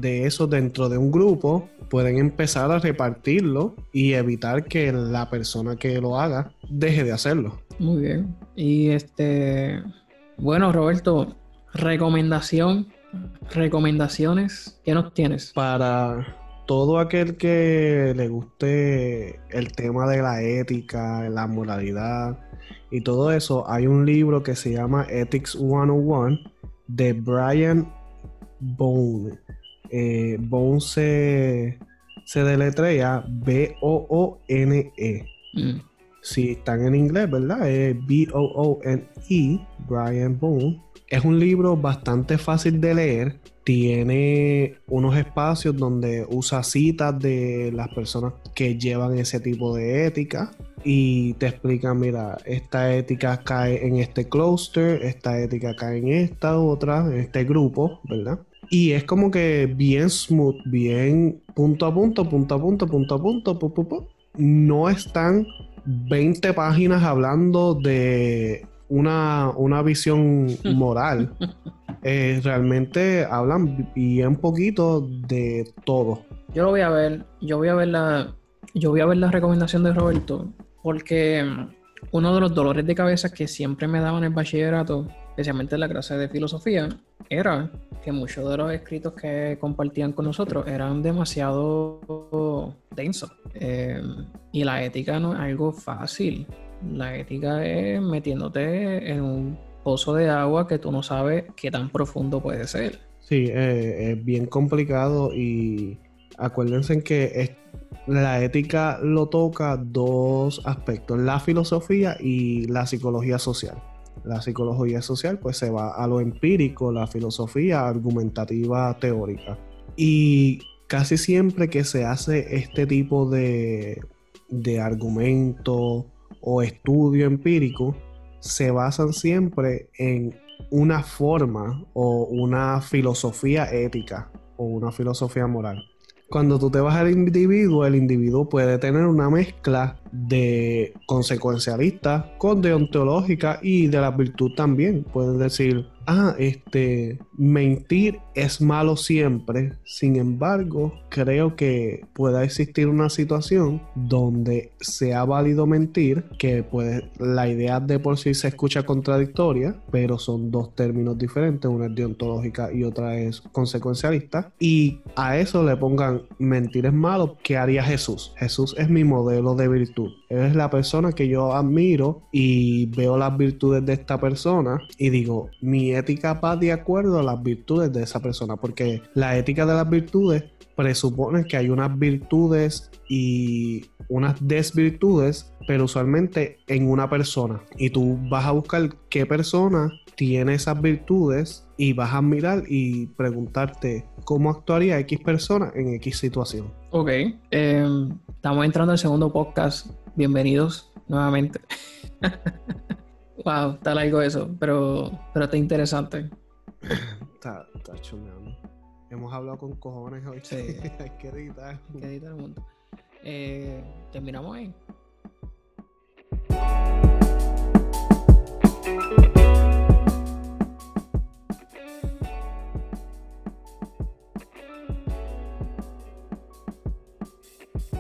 eso dentro de un grupo, pueden empezar a repartirlo y evitar que la persona que lo haga deje de hacerlo. Muy bien. Y este, bueno, Roberto, recomendación, recomendaciones, ¿qué nos tienes? Para todo aquel que le guste el tema de la ética, la moralidad y todo eso, hay un libro que se llama Ethics 101 de Brian Bone. Eh, Bone se, se deletrea B-O-O-N-E. Mm. Si están en inglés, ¿verdad? Es B-O-O-N-E, Brian Bone. Es un libro bastante fácil de leer. Tiene unos espacios donde usa citas de las personas que llevan ese tipo de ética y te explican, mira, esta ética cae en este cluster, esta ética cae en esta otra, en este grupo, ¿verdad? Y es como que bien smooth, bien punto a punto, punto a punto, punto a punto, pu, no están 20 páginas hablando de una, una visión moral. Eh, realmente hablan bien poquito de todo. Yo lo voy a ver, yo voy a ver la, yo voy a ver la recomendación de Roberto, porque uno de los dolores de cabeza que siempre me daban en el bachillerato, especialmente en la clase de filosofía, era que muchos de los escritos que compartían con nosotros eran demasiado densos. Eh, y la ética no es algo fácil. La ética es metiéndote en un pozo de agua que tú no sabes qué tan profundo puede ser. Sí, eh, es bien complicado y acuérdense que la ética lo toca dos aspectos, la filosofía y la psicología social. La psicología social pues se va a lo empírico, la filosofía argumentativa teórica. Y casi siempre que se hace este tipo de, de argumento o estudio empírico, se basan siempre en una forma o una filosofía ética o una filosofía moral. Cuando tú te vas al individuo, el individuo puede tener una mezcla de consecuencialista con deontológica y de la virtud también. Pueden decir, ah, este, mentir es malo siempre. Sin embargo, creo que pueda existir una situación donde sea válido mentir, que puede, la idea de por sí se escucha contradictoria, pero son dos términos diferentes, una es deontológica y otra es consecuencialista. Y a eso le pongan mentir es malo, ¿qué haría Jesús? Jesús es mi modelo de virtud. Él es la persona que yo admiro y veo las virtudes de esta persona y digo, mi ética va de acuerdo a las virtudes de esa persona, porque la ética de las virtudes presupone que hay unas virtudes y unas desvirtudes, pero usualmente en una persona. Y tú vas a buscar qué persona tiene esas virtudes y vas a mirar y preguntarte cómo actuaría X persona en X situación. Ok, em, estamos entrando al segundo podcast. Bienvenidos nuevamente. wow, está largo eso, pero, pero está interesante. está está. Hemos hablado con cojones hoy. Hay que editar. Hay que editar el mundo. Eh, terminamos ahí.